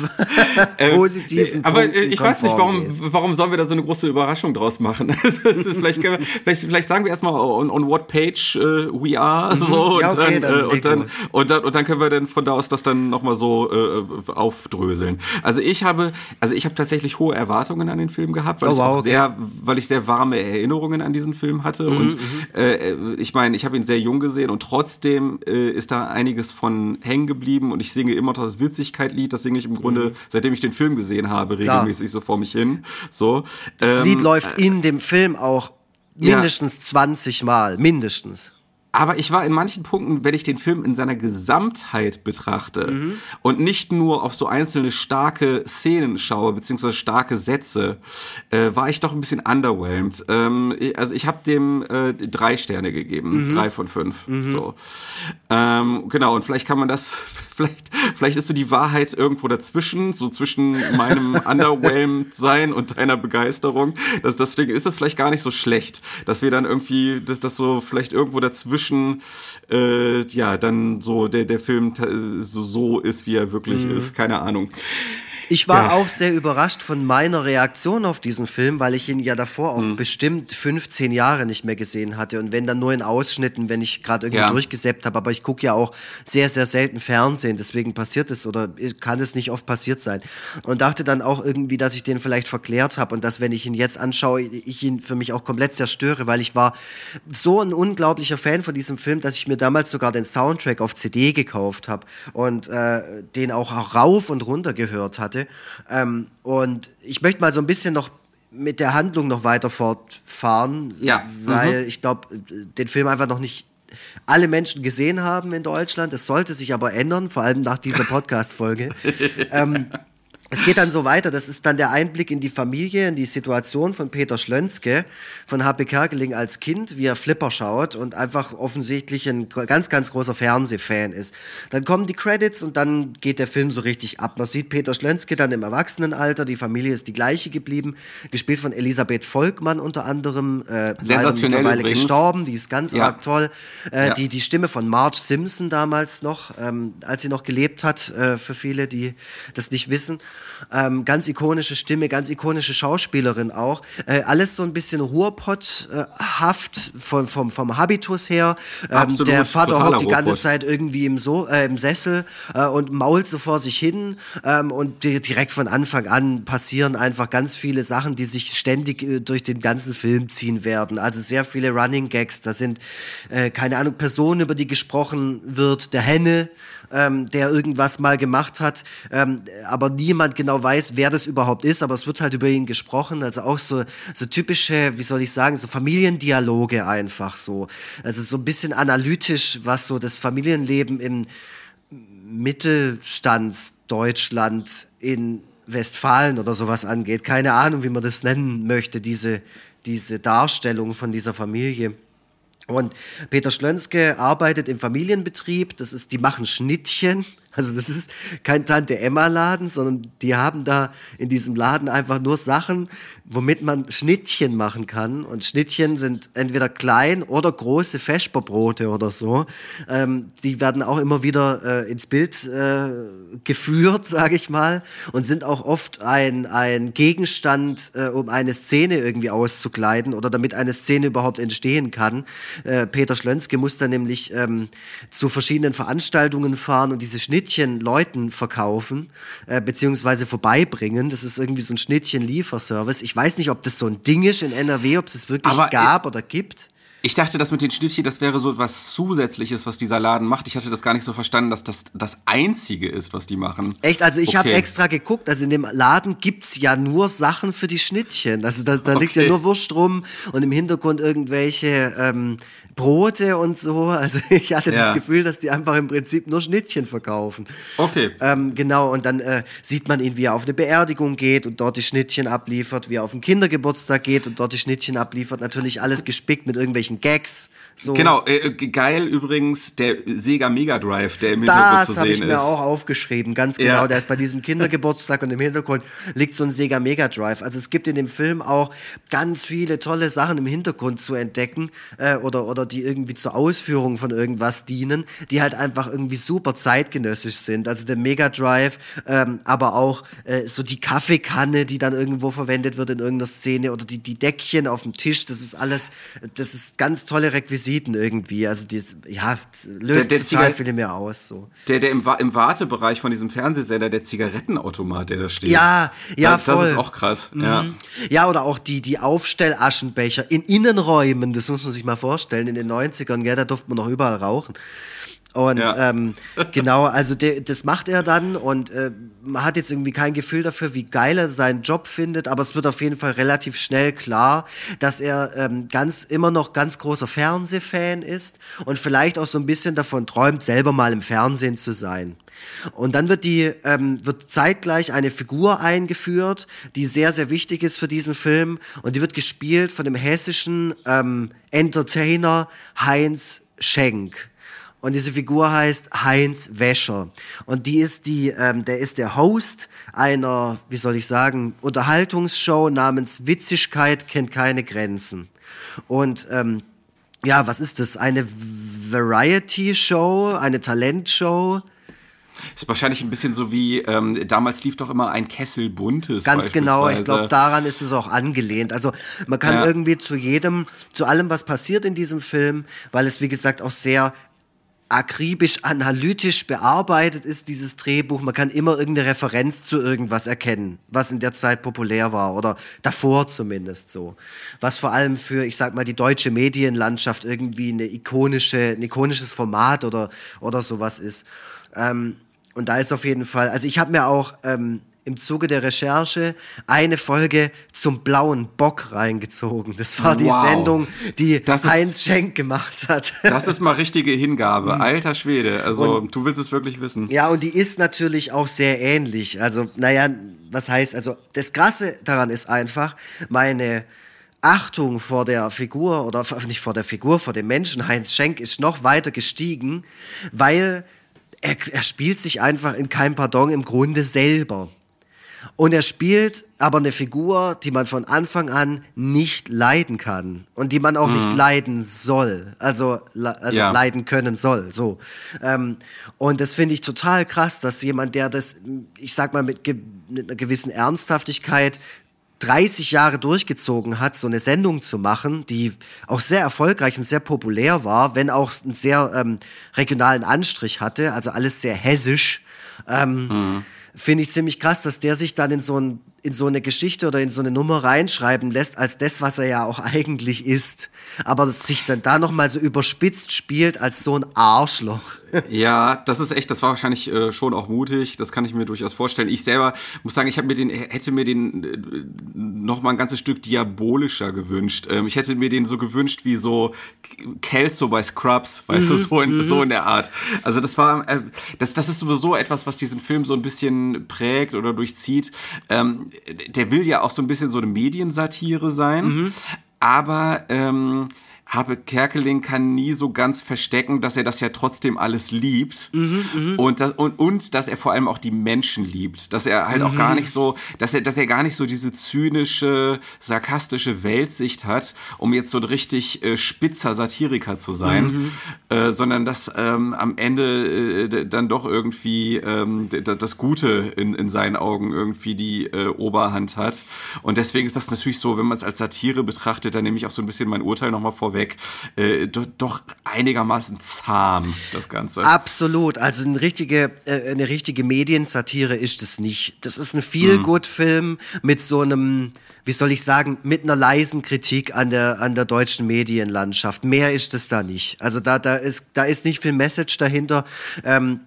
(laughs) positiven Aber äh, Punkten ich weiß nicht, warum, warum sollen wir da so eine große Überraschung draus machen? (laughs) Vielleicht, wir, vielleicht, vielleicht sagen wir erstmal on, on what page äh, we are. So, Mhm. Ja, okay, und, dann, dann äh, und, dann, und, dann, und dann können wir dann von da aus das dann nochmal so äh, aufdröseln. Also ich habe, also ich habe tatsächlich hohe Erwartungen an den Film gehabt, weil Oh, ich wow, auch okay. sehr, weil ich sehr warme Erinnerungen an diesen Film hatte. Mhm, und äh, ich meine, ich habe ihn sehr jung gesehen und trotzdem äh, ist da einiges von hängen geblieben und ich singe immer noch das Witzigkeit-Lied, das singe ich im Grunde, seitdem ich den Film gesehen habe, Mhm. Klar. regelmäßig so vor mich hin. So. Das Ähm, Lied läuft in dem Film auch ja. mindestens 20 Mal, mindestens. Aber ich war in manchen Punkten, wenn ich den Film in seiner Gesamtheit betrachte und nicht nur auf so einzelne starke Szenen schaue, beziehungsweise starke Sätze, äh, war ich doch ein bisschen underwhelmed. Ähm, also ich habe dem äh, drei Sterne gegeben, drei von fünf. So. Ähm, genau, und vielleicht kann man das, (laughs) vielleicht, vielleicht ist so die Wahrheit irgendwo dazwischen, so zwischen meinem (laughs) underwhelmed sein und deiner Begeisterung. Das, deswegen ist es vielleicht gar nicht so schlecht, dass wir dann irgendwie, dass das so vielleicht irgendwo dazwischen, äh, ja, dann so der, der Film so, so ist, wie er wirklich ist. Keine Ahnung. Ich war ja. auch sehr überrascht von meiner Reaktion auf diesen Film, weil ich ihn ja davor auch mhm. bestimmt 15 Jahre nicht mehr gesehen hatte. Und wenn dann nur in Ausschnitten, wenn ich gerade irgendwie ja. durchgesäppt habe. Aber ich gucke ja auch sehr, sehr selten Fernsehen. Deswegen passiert es oder kann es nicht oft passiert sein. Und dachte dann auch irgendwie, dass ich den vielleicht verklärt habe und dass, wenn ich ihn jetzt anschaue, ich ihn für mich auch komplett zerstöre, weil ich war so ein unglaublicher Fan von diesem Film, dass ich mir damals sogar den Soundtrack auf CD gekauft habe und äh, den auch rauf und runter gehört hatte. Ähm, und ich möchte mal so ein bisschen noch mit der Handlung noch weiter fortfahren, ja. weil mhm. ich glaube, den Film einfach noch nicht alle Menschen gesehen haben in Deutschland. Das sollte sich aber ändern, vor allem nach dieser (laughs) Podcast-Folge. ähm, es geht dann so weiter, das ist dann der Einblick in die Familie, in die Situation von Peter Schlönzke, von HP Kerkeling als Kind, wie er Flipper schaut und einfach offensichtlich ein ganz, ganz großer Fernsehfan ist. Dann kommen die Credits und dann geht der Film so richtig ab. Man sieht Peter Schlönzke dann im Erwachsenenalter, die Familie ist die gleiche geblieben, gespielt von Elisabeth Volkmann unter anderem, äh, Sensationell mittlerweile übrigens. gestorben, die ist ganz ja. arg toll. Äh, ja. die, die Stimme von Marge Simpson damals noch, ähm, als sie noch gelebt hat, äh, für viele, die das nicht wissen. Ähm, ganz ikonische Stimme, ganz ikonische Schauspielerin auch. Äh, alles so ein bisschen Ruhrpott-haft vom, vom, vom Habitus her. Ähm, Absolut, der Vater hockt die ganze Zeit irgendwie im, so äh, im Sessel äh, und mault so vor sich hin. Ähm, und direkt von Anfang an passieren einfach ganz viele Sachen, die sich ständig äh, durch den ganzen Film ziehen werden. Also sehr viele Running Gags. Da sind, äh, keine Ahnung, Personen, über die gesprochen wird. Der Henne, ähm, der irgendwas mal gemacht hat, ähm, aber niemand genau weiß, wer das überhaupt ist, aber es wird halt über ihn gesprochen, also auch so, so typische, wie soll ich sagen, so Familiendialoge einfach so, also so ein bisschen analytisch, was so das Familienleben im Mittelstandsdeutschland in Westfalen oder sowas angeht. Keine Ahnung, wie man das nennen möchte, diese, diese Darstellung von dieser Familie. Und Peter Schlönske arbeitet im Familienbetrieb, das ist, die machen Schnittchen. (laughs) Also das ist kein Tante-Emma-Laden, sondern die haben da in diesem Laden einfach nur Sachen, womit man Schnittchen machen kann. Und Schnittchen sind entweder klein oder große Vesperbrote oder so. Ähm, die werden auch immer wieder äh, ins Bild äh, geführt, (laughs) sage ich mal, und sind auch oft ein, ein Gegenstand, äh, um eine Szene irgendwie auszukleiden oder damit eine Szene überhaupt entstehen kann. Äh, Peter Schlönske muss dann nämlich ähm, zu verschiedenen Veranstaltungen fahren und diese Schnittchen Schnittchen Leuten verkaufen, äh, beziehungsweise vorbeibringen. Das ist irgendwie so ein Schnittchen-Lieferservice. Ich weiß nicht, ob das so ein Ding ist in NRW, ob es es wirklich Aber gab oder gibt. Ich dachte, das mit den Schnittchen, das wäre so was Zusätzliches, was dieser Laden macht. Ich hatte das gar nicht so verstanden, dass das das Einzige ist, was die machen. Echt? Also ich okay. habe extra geguckt. Also in dem Laden gibt es ja nur Sachen für die Schnittchen. Also da, da okay. liegt ja nur Wurst rum und im Hintergrund irgendwelche ähm, Brote und so. Also (laughs) ich hatte ja. das Gefühl, dass die einfach im Prinzip nur Schnittchen verkaufen. Okay. Ähm, genau, und dann äh, sieht man ihn, wie er auf eine Beerdigung geht und dort die Schnittchen abliefert, wie er auf einen Kindergeburtstag geht und dort die Schnittchen abliefert. Natürlich alles gespickt mit irgendwelchen Gags. So. Genau, äh, geil übrigens der Sega Mega Drive, der im Hintergrund zu sehen ist. Das habe ich mir auch aufgeschrieben, ganz genau. Ja. Der ist bei diesem Kindergeburtstag und im Hintergrund liegt so ein Sega Mega Drive. Also es gibt in dem Film auch ganz viele tolle Sachen im Hintergrund zu entdecken äh, oder, oder die irgendwie zur Ausführung von irgendwas dienen, die halt einfach irgendwie super zeitgenössisch sind. Also der Mega Drive, ähm, aber auch äh, so die Kaffeekanne, die dann irgendwo verwendet wird in irgendeiner Szene oder die, die Deckchen auf dem Tisch, das ist alles, das ist ganz tolle Requisiten irgendwie. Also die, ja, löst der, der total viele mehr aus. So. Der, der im, im Wartebereich von diesem Fernsehsender, der Zigarettenautomat, der da steht. Ja, ja, das, voll. Das ist auch krass. Mhm. Ja. ja, oder auch die, die Aufstellaschenbecher in Innenräumen, das muss man sich mal vorstellen, in den 90ern, gell, da durfte man noch überall rauchen. Und ja. ähm, genau, also de, das macht er dann und äh, man hat jetzt irgendwie kein Gefühl dafür, wie geil er seinen Job findet, aber es wird auf jeden Fall relativ schnell klar, dass er ähm, ganz immer noch ganz großer Fernsehfan ist und vielleicht auch so ein bisschen davon träumt, selber mal im Fernsehen zu sein. Und dann wird die ähm, wird zeitgleich eine Figur eingeführt, die sehr sehr wichtig ist für diesen Film und die wird gespielt von dem hessischen ähm, Entertainer Heinz Schenk. Und diese Figur heißt Heinz Wäscher. Und die ist die, ähm, der ist der Host einer, wie soll ich sagen, Unterhaltungsshow namens Witzigkeit kennt keine Grenzen. Und ähm, ja, was ist das? Eine Variety-Show, eine Talentshow? Ist wahrscheinlich ein bisschen so wie, ähm, damals lief doch immer ein Kessel Buntes. Ganz genau, ich glaube, daran ist es auch angelehnt. Also man kann ja. irgendwie zu jedem, zu allem, was passiert in diesem Film, weil es wie gesagt auch sehr akribisch analytisch bearbeitet ist, dieses Drehbuch. Man kann immer irgendeine Referenz zu irgendwas erkennen, was in der Zeit populär war oder davor zumindest so. Was vor allem für, ich sag mal, die deutsche Medienlandschaft irgendwie eine ikonische, ein ikonisches Format oder, oder sowas ist. Ähm, und da ist auf jeden Fall, also ich habe mir auch ähm, im Zuge der Recherche eine Folge zum blauen Bock reingezogen. Das war die wow. Sendung, die das Heinz ist, Schenk gemacht hat. Das ist mal richtige Hingabe. Mhm. Alter Schwede. Also, und, du willst es wirklich wissen. Ja, und die ist natürlich auch sehr ähnlich. Also, naja, was heißt, also, das Krasse daran ist einfach, meine Achtung vor der Figur oder nicht vor der Figur, vor dem Menschen Heinz Schenk ist noch weiter gestiegen, weil er, er spielt sich einfach in keinem Pardon im Grunde selber. Und er spielt aber eine Figur, die man von Anfang an nicht leiden kann und die man auch mhm. nicht leiden soll, also, also ja. leiden können soll. So. Ähm, und das finde ich total krass, dass jemand, der das, ich sag mal, mit, ge mit einer gewissen Ernsthaftigkeit 30 Jahre durchgezogen hat, so eine Sendung zu machen, die auch sehr erfolgreich und sehr populär war, wenn auch einen sehr ähm, regionalen Anstrich hatte, also alles sehr hessisch. Ähm, mhm finde ich ziemlich krass, dass der sich dann in so, ein, in so eine Geschichte oder in so eine Nummer reinschreiben lässt, als das, was er ja auch eigentlich ist. Aber sich dann da nochmal so überspitzt spielt als so ein Arschloch. (laughs) ja, das ist echt, das war wahrscheinlich äh, schon auch mutig, das kann ich mir durchaus vorstellen. Ich selber muss sagen, ich mir den, hätte mir den äh, noch mal ein ganzes Stück diabolischer gewünscht. Ähm, ich hätte mir den so gewünscht wie so Kelso bei Scrubs, weißt mhm. du, so in, so in der Art. Also das war, äh, das, das ist sowieso etwas, was diesen Film so ein bisschen prägt oder durchzieht. Ähm, der will ja auch so ein bisschen so eine Mediensatire sein, mhm. aber ähm, habe Kerkeling kann nie so ganz verstecken, dass er das ja trotzdem alles liebt. Mhm, mhm, und, das, und, und dass er vor allem auch die Menschen liebt, dass er halt mhm. auch gar nicht so, dass er, dass er gar nicht so diese zynische, sarkastische Weltsicht hat, um jetzt so ein richtig äh, spitzer Satiriker zu sein, mhm. äh, sondern dass ähm, am Ende äh, dann doch irgendwie ähm, das Gute in, in seinen Augen irgendwie die äh, Oberhand hat. Und deswegen ist das natürlich so, wenn man es als Satire betrachtet, dann nehme ich auch so ein bisschen mein Urteil nochmal vorweg weg, äh, doch, doch, einigermaßen zahm, das Ganze. Absolut. Also eine richtige, äh, eine richtige Mediensatire ist es nicht. Das ist ein Feel-Good-Film mit so einem, wie soll ich sagen, mit einer leisen Kritik an der, an der deutschen Medienlandschaft. Mehr ist es da nicht. Also da, da, ist, da ist nicht viel Message dahinter. Ähm,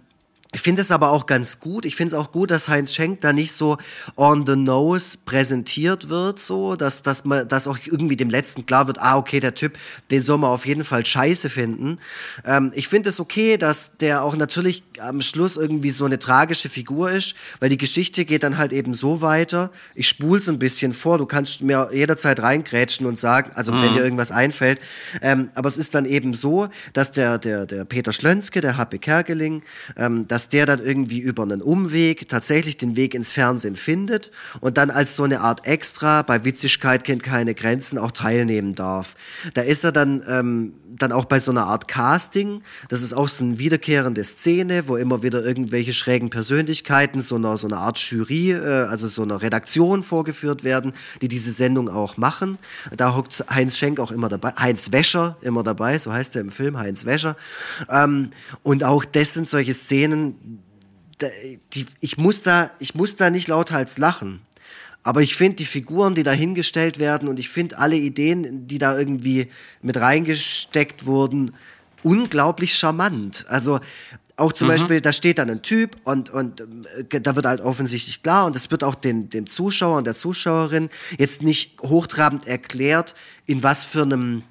ich finde es aber auch ganz gut. Ich finde es auch gut, dass Heinz Schenk da nicht so on the nose präsentiert wird, so, dass, dass man, dass auch irgendwie dem Letzten klar wird, ah, okay, der Typ, den soll man auf jeden Fall scheiße finden. Ähm, ich finde es okay, dass der auch natürlich am Schluss irgendwie so eine tragische Figur ist, weil die Geschichte geht dann halt eben so weiter. Ich spule es ein bisschen vor, du kannst mir jederzeit reingrätschen und sagen, also mhm. wenn dir irgendwas einfällt. Ähm, aber es ist dann eben so, dass der, der, der Peter Schlönske, der Happe Kerkeling, ähm, dass der dann irgendwie über einen Umweg tatsächlich den Weg ins Fernsehen findet und dann als so eine Art Extra bei Witzigkeit kennt keine Grenzen auch teilnehmen darf. Da ist er dann ähm, dann auch bei so einer Art Casting. Das ist auch so eine wiederkehrende Szene, wo immer wieder irgendwelche schrägen Persönlichkeiten so einer, so einer Art Jury, äh, also so einer Redaktion vorgeführt werden, die diese Sendung auch machen. Da hockt Heinz Schenk auch immer dabei, Heinz Wäscher immer dabei, so heißt er im Film, Heinz Wäscher. Ähm, und auch das sind solche Szenen, die, ich, muss da, ich muss da nicht lauthals lachen. Aber ich finde die Figuren, die da hingestellt werden und ich finde alle Ideen, die da irgendwie mit reingesteckt wurden, unglaublich charmant. Also auch zum mhm. Beispiel, da steht dann ein Typ und, und äh, da wird halt offensichtlich klar und es wird auch den, dem Zuschauer und der Zuschauerin jetzt nicht hochtrabend erklärt, in was für einem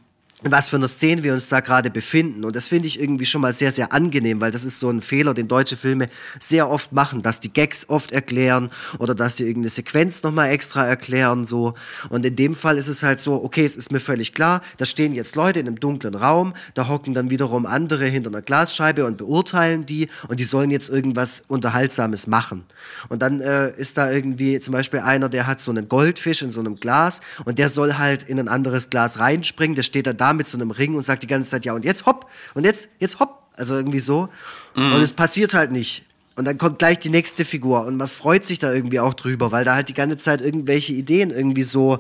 was für eine Szene wir uns da gerade befinden. Und das finde ich irgendwie schon mal sehr, sehr angenehm, weil das ist so ein Fehler, den deutsche Filme sehr oft machen, dass die Gags oft erklären oder dass sie irgendeine Sequenz nochmal extra erklären, so. Und in dem Fall ist es halt so, okay, es ist mir völlig klar, da stehen jetzt Leute in einem dunklen Raum, da hocken dann wiederum andere hinter einer Glasscheibe und beurteilen die und die sollen jetzt irgendwas Unterhaltsames machen. Und dann äh, ist da irgendwie zum Beispiel einer, der hat so einen Goldfisch in so einem Glas und der soll halt in ein anderes Glas reinspringen, der steht dann da mit so einem Ring und sagt die ganze Zeit, ja, und jetzt hopp, und jetzt, jetzt hopp. Also irgendwie so. Mhm. Und es passiert halt nicht. Und dann kommt gleich die nächste Figur und man freut sich da irgendwie auch drüber, weil da halt die ganze Zeit irgendwelche Ideen irgendwie so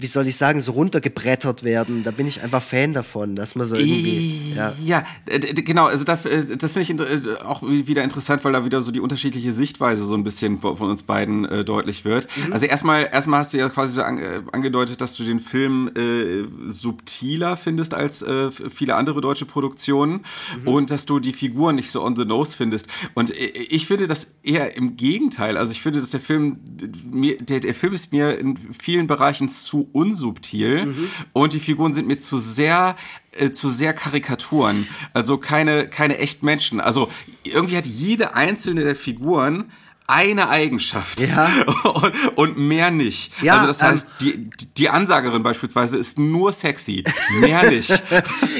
wie soll ich sagen, so runtergebrettert werden. Da bin ich einfach Fan davon, dass man so irgendwie. Ja, ja genau. Also äh, das finde ich äh, auch wieder interessant, weil da wieder so die unterschiedliche Sichtweise so ein bisschen von uns beiden äh, deutlich wird. Mhm. Also erstmal, erstmal hast du ja quasi angedeutet, dass du den Film äh, subtiler findest als äh, viele andere deutsche Produktionen mhm. und dass du die Figuren nicht so on the nose findest. Und ich finde das eher im Gegenteil. Also ich finde, dass der Film der, der Film ist mir in vielen Bereichen zu unsubtil mhm. und die Figuren sind mir zu sehr äh, zu sehr Karikaturen, also keine keine echten Menschen. Also irgendwie hat jede einzelne der Figuren eine Eigenschaft ja. (laughs) und, und mehr nicht. Ja, also das heißt, ähm, die, die Ansagerin beispielsweise ist nur sexy, mehr nicht. (laughs)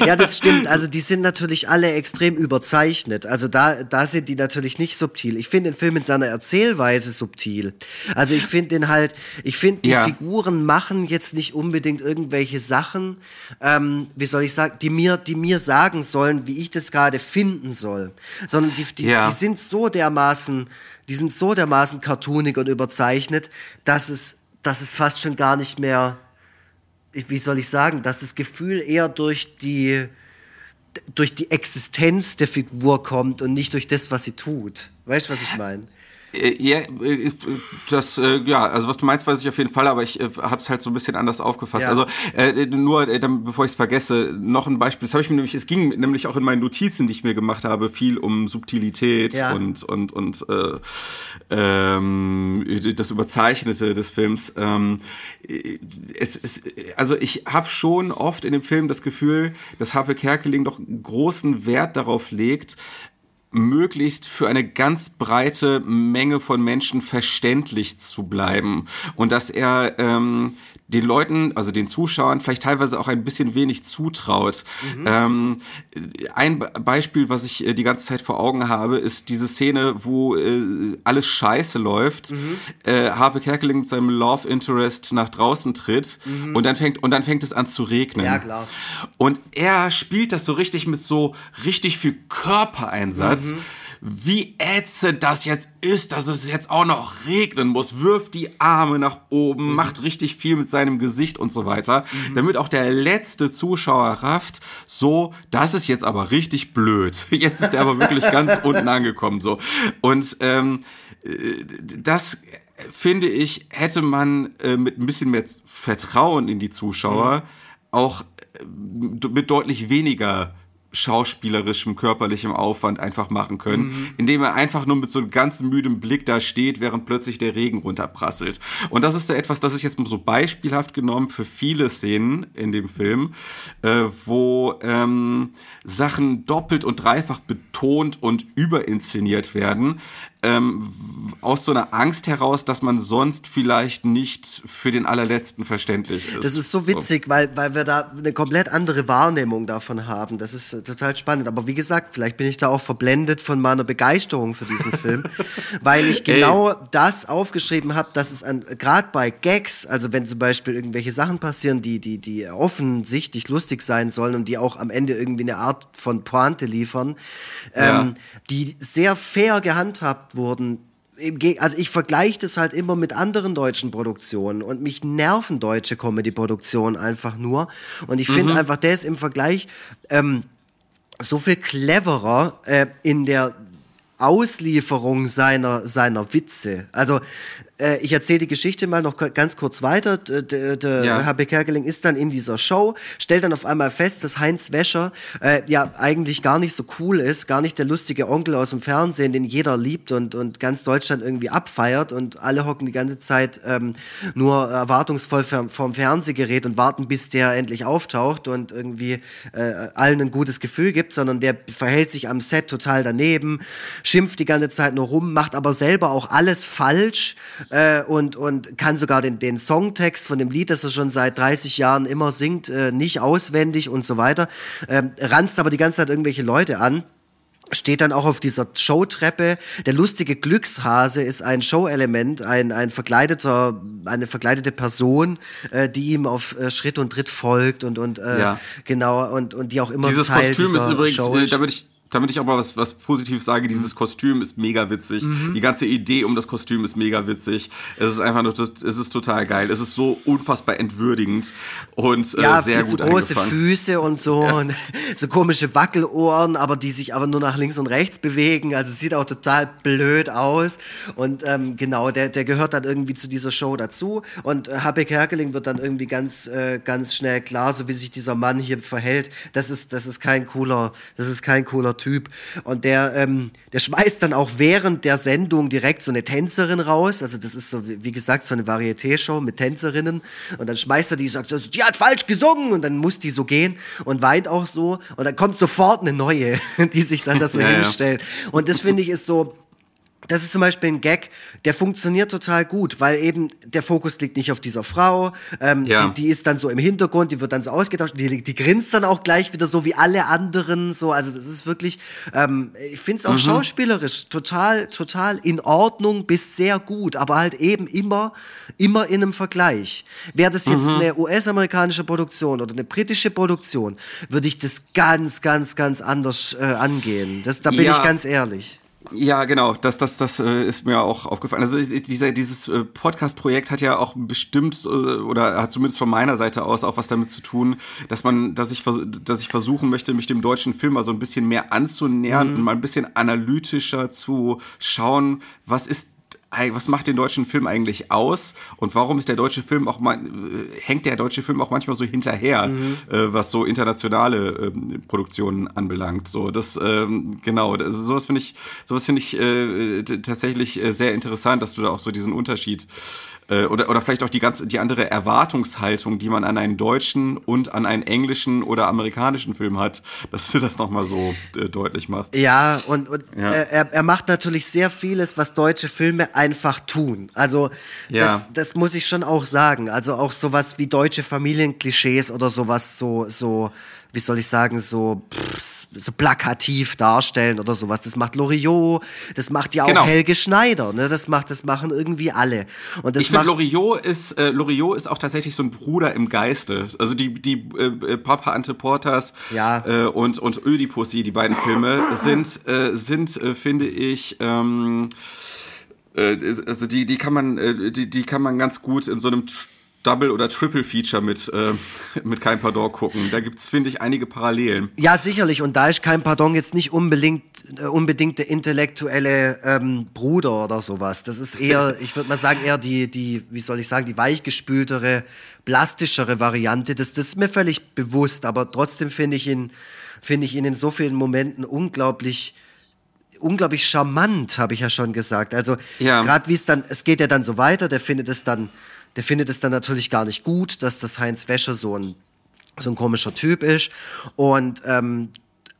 ja, das stimmt. Also die sind natürlich alle extrem überzeichnet. Also da, da sind die natürlich nicht subtil. Ich finde den Film in seiner Erzählweise subtil. Also ich finde den halt, ich finde die ja. Figuren machen jetzt nicht unbedingt irgendwelche Sachen, ähm, wie soll ich sagen, die mir, die mir sagen sollen, wie ich das gerade finden soll. Sondern die, die, ja. die sind so dermaßen die sind so dermaßen cartoonig und überzeichnet, dass es, dass es fast schon gar nicht mehr, wie soll ich sagen, dass das Gefühl eher durch die, durch die Existenz der Figur kommt und nicht durch das, was sie tut. Weißt du, was ich meine? Äh, ja, äh, das, äh, ja, also was du meinst, weiß ich auf jeden Fall, aber ich habe es halt so ein bisschen anders aufgefasst. Ja. Also äh, nur, äh, dann, bevor ich es vergesse, noch ein Beispiel. Das habe ich mir nämlich, es ging nämlich auch in meinen Notizen, die ich mir gemacht habe, viel um Subtilität ja. und und und äh, ähm, das Überzeichnete des Films. Ähm, es, es, also ich habe schon oft in dem Film das Gefühl, dass Harpe Kerkeling doch großen Wert darauf legt, möglichst für eine ganz breite Menge von Menschen verständlich zu bleiben. Und dass er ähm, den Leuten, also den Zuschauern, vielleicht teilweise auch ein bisschen wenig zutraut. Mhm. Ähm, ein Beispiel, was ich äh, die ganze Zeit vor Augen habe, ist diese Szene, wo äh, alles scheiße läuft. Mhm. Äh, Harpe Kerkeling mit seinem Love Interest nach draußen tritt mhm. und dann fängt und dann fängt es an zu regnen. Ja, klar. Und er spielt das so richtig mit so richtig viel Körpereinsatz. Wie ätzend das jetzt ist, dass es jetzt auch noch regnen muss, wirft die Arme nach oben, mhm. macht richtig viel mit seinem Gesicht und so weiter, mhm. damit auch der letzte Zuschauer rafft, so, das ist jetzt aber richtig blöd. (laughs) Jetzt ist er aber wirklich ganz (laughs) unten angekommen, so. Und ähm, äh, das finde ich, hätte man äh, mit ein bisschen mehr Vertrauen in die Zuschauer mhm. auch äh, mit deutlich weniger schauspielerischem, körperlichem Aufwand einfach machen können, mhm. indem er einfach nur mit so einem ganz müdem Blick da steht, während plötzlich der Regen runterprasselt. Und das ist so etwas, das ist jetzt so beispielhaft genommen für viele Szenen in dem Film, äh, wo ähm, Sachen doppelt und dreifach betont und überinszeniert werden, ähm, aus so einer Angst heraus, dass man sonst vielleicht nicht für den allerletzten verständlich ist. Das ist so witzig, so. weil, weil wir da eine komplett andere Wahrnehmung davon haben. Das ist äh, total spannend. Aber wie gesagt, vielleicht bin ich da auch verblendet von meiner Begeisterung für diesen Film, (laughs) weil ich genau Ey. das aufgeschrieben habe, dass es gerade bei Gags, also wenn zum Beispiel irgendwelche Sachen passieren, die, die, die offensichtlich lustig sein sollen und die auch am Ende irgendwie eine Art von Pointe liefern, ja. ähm, die sehr fair gehandhabt gemacht wurden. Also ich vergleiche das halt immer mit anderen deutschen Produktionen und mich nerven deutsche Comedy-Produktionen einfach nur. Und ich finde mhm. einfach, der ist im Vergleich ähm, so viel cleverer äh, in der Auslieferung seiner, seiner Witze. Also ich erzähle die Geschichte mal noch ganz kurz weiter. Der, der ja. HB Kerkeling ist dann in dieser Show, stellt dann auf einmal fest, dass Heinz Wäscher äh, ja eigentlich gar nicht so cool ist, gar nicht der lustige Onkel aus dem Fernsehen, den jeder liebt und, und ganz Deutschland irgendwie abfeiert und alle hocken die ganze Zeit ähm, nur erwartungsvoll vorm Fernsehgerät und warten, bis der endlich auftaucht und irgendwie äh, allen ein gutes Gefühl gibt, sondern der verhält sich am Set total daneben, schimpft die ganze Zeit nur rum, macht aber selber auch alles falsch äh, und, und kann sogar den, den Songtext von dem Lied, das er schon seit 30 Jahren immer singt, äh, nicht auswendig und so weiter. Ähm, ranzt aber die ganze Zeit irgendwelche Leute an steht dann auch auf dieser Showtreppe. Der lustige Glückshase ist ein Showelement, ein, ein verkleideter, eine verkleidete Person, äh, die ihm auf äh, Schritt und Tritt folgt und, und äh, ja. genau und, und die auch immer Dieses Teil Kostüm ist übrigens, Show ist. damit ich damit ich auch mal was, was Positives sage, dieses Kostüm ist mega witzig. Mhm. Die ganze Idee um das Kostüm ist mega witzig. Es ist einfach nur, es ist total geil. Es ist so unfassbar entwürdigend und äh, ja, sehr gut große Füße und so ja. und (laughs) so komische Wackelohren, aber die sich aber nur nach links und rechts bewegen. Also es sieht auch total blöd aus. Und ähm, genau, der, der gehört dann irgendwie zu dieser Show dazu. Und äh, Habeck Kerkeling wird dann irgendwie ganz, äh, ganz schnell klar, so wie sich dieser Mann hier verhält. Das ist, das ist kein cooler, das ist kein cooler Typ. Und der, ähm, der schmeißt dann auch während der Sendung direkt so eine Tänzerin raus. Also das ist so, wie gesagt, so eine Varieté-Show mit Tänzerinnen. Und dann schmeißt er die, sagt, also, die hat falsch gesungen. Und dann muss die so gehen und weint auch so. Und dann kommt sofort eine neue, (laughs) die sich dann da so ja, hinstellt. Ja. Und das finde ich ist so, das ist zum Beispiel ein Gag, der funktioniert total gut, weil eben der Fokus liegt nicht auf dieser Frau, ähm, ja. die, die, ist dann so im Hintergrund, die wird dann so ausgetauscht, die, die grinst dann auch gleich wieder so wie alle anderen, so, also das ist wirklich, ähm, ich finde es auch mhm. schauspielerisch total, total in Ordnung bis sehr gut, aber halt eben immer, immer in einem Vergleich. Wäre das jetzt mhm. eine US-amerikanische Produktion oder eine britische Produktion, würde ich das ganz, ganz, ganz anders äh, angehen. Das, da bin ja. ich ganz ehrlich. Ja, genau, das, das, das äh, ist mir auch aufgefallen. Also dieser, dieses äh, Podcast-Projekt hat ja auch bestimmt äh, oder hat zumindest von meiner Seite aus auch was damit zu tun, dass man, dass ich, dass ich versuchen möchte, mich dem deutschen Film mal so ein bisschen mehr anzunähern mhm. und mal ein bisschen analytischer zu schauen, was ist was macht den deutschen Film eigentlich aus und warum ist der deutsche Film auch mal, äh, hängt der deutsche Film auch manchmal so hinterher, mhm. äh, was so internationale äh, Produktionen anbelangt. So, das, ähm, genau, das, sowas finde ich, sowas finde ich äh, tatsächlich äh, sehr interessant, dass du da auch so diesen Unterschied oder, oder vielleicht auch die ganze die andere Erwartungshaltung, die man an einen deutschen und an einen englischen oder amerikanischen Film hat, (laughs) dass du das nochmal so äh, deutlich machst. Ja, und, und ja. Er, er macht natürlich sehr vieles, was deutsche Filme einfach tun. Also ja. das, das muss ich schon auch sagen. Also auch sowas wie deutsche Familienklischees oder sowas so so wie soll ich sagen, so, so plakativ darstellen oder sowas. Das macht Loriot, das macht ja auch genau. Helge Schneider, ne? Das macht, das machen irgendwie alle. Und das ich finde, Loriot ist, äh, Loriot ist auch tatsächlich so ein Bruder im Geiste. Also die, die äh, Papa Ante Portas ja. äh, und, und Ödipussy, die beiden Filme, sind, äh, sind äh, finde ich, ähm, äh, also die, die kann man, äh, die, die kann man ganz gut in so einem Double- oder Triple-Feature mit, äh, (laughs) mit Kein Pardon gucken. Da gibt es, finde ich, einige Parallelen. Ja, sicherlich. Und da ist Kein Pardon jetzt nicht unbedingt, äh, unbedingt der intellektuelle ähm, Bruder oder sowas. Das ist eher, (laughs) ich würde mal sagen, eher die, die, wie soll ich sagen, die weichgespültere, plastischere Variante. Das, das ist mir völlig bewusst. Aber trotzdem finde ich ihn, finde ich ihn in so vielen Momenten unglaublich unglaublich charmant, habe ich ja schon gesagt. Also ja. gerade wie es dann, es geht ja dann so weiter, der findet es dann der findet es dann natürlich gar nicht gut, dass das Heinz Wäscher so ein, so ein komischer Typ ist. Und ähm,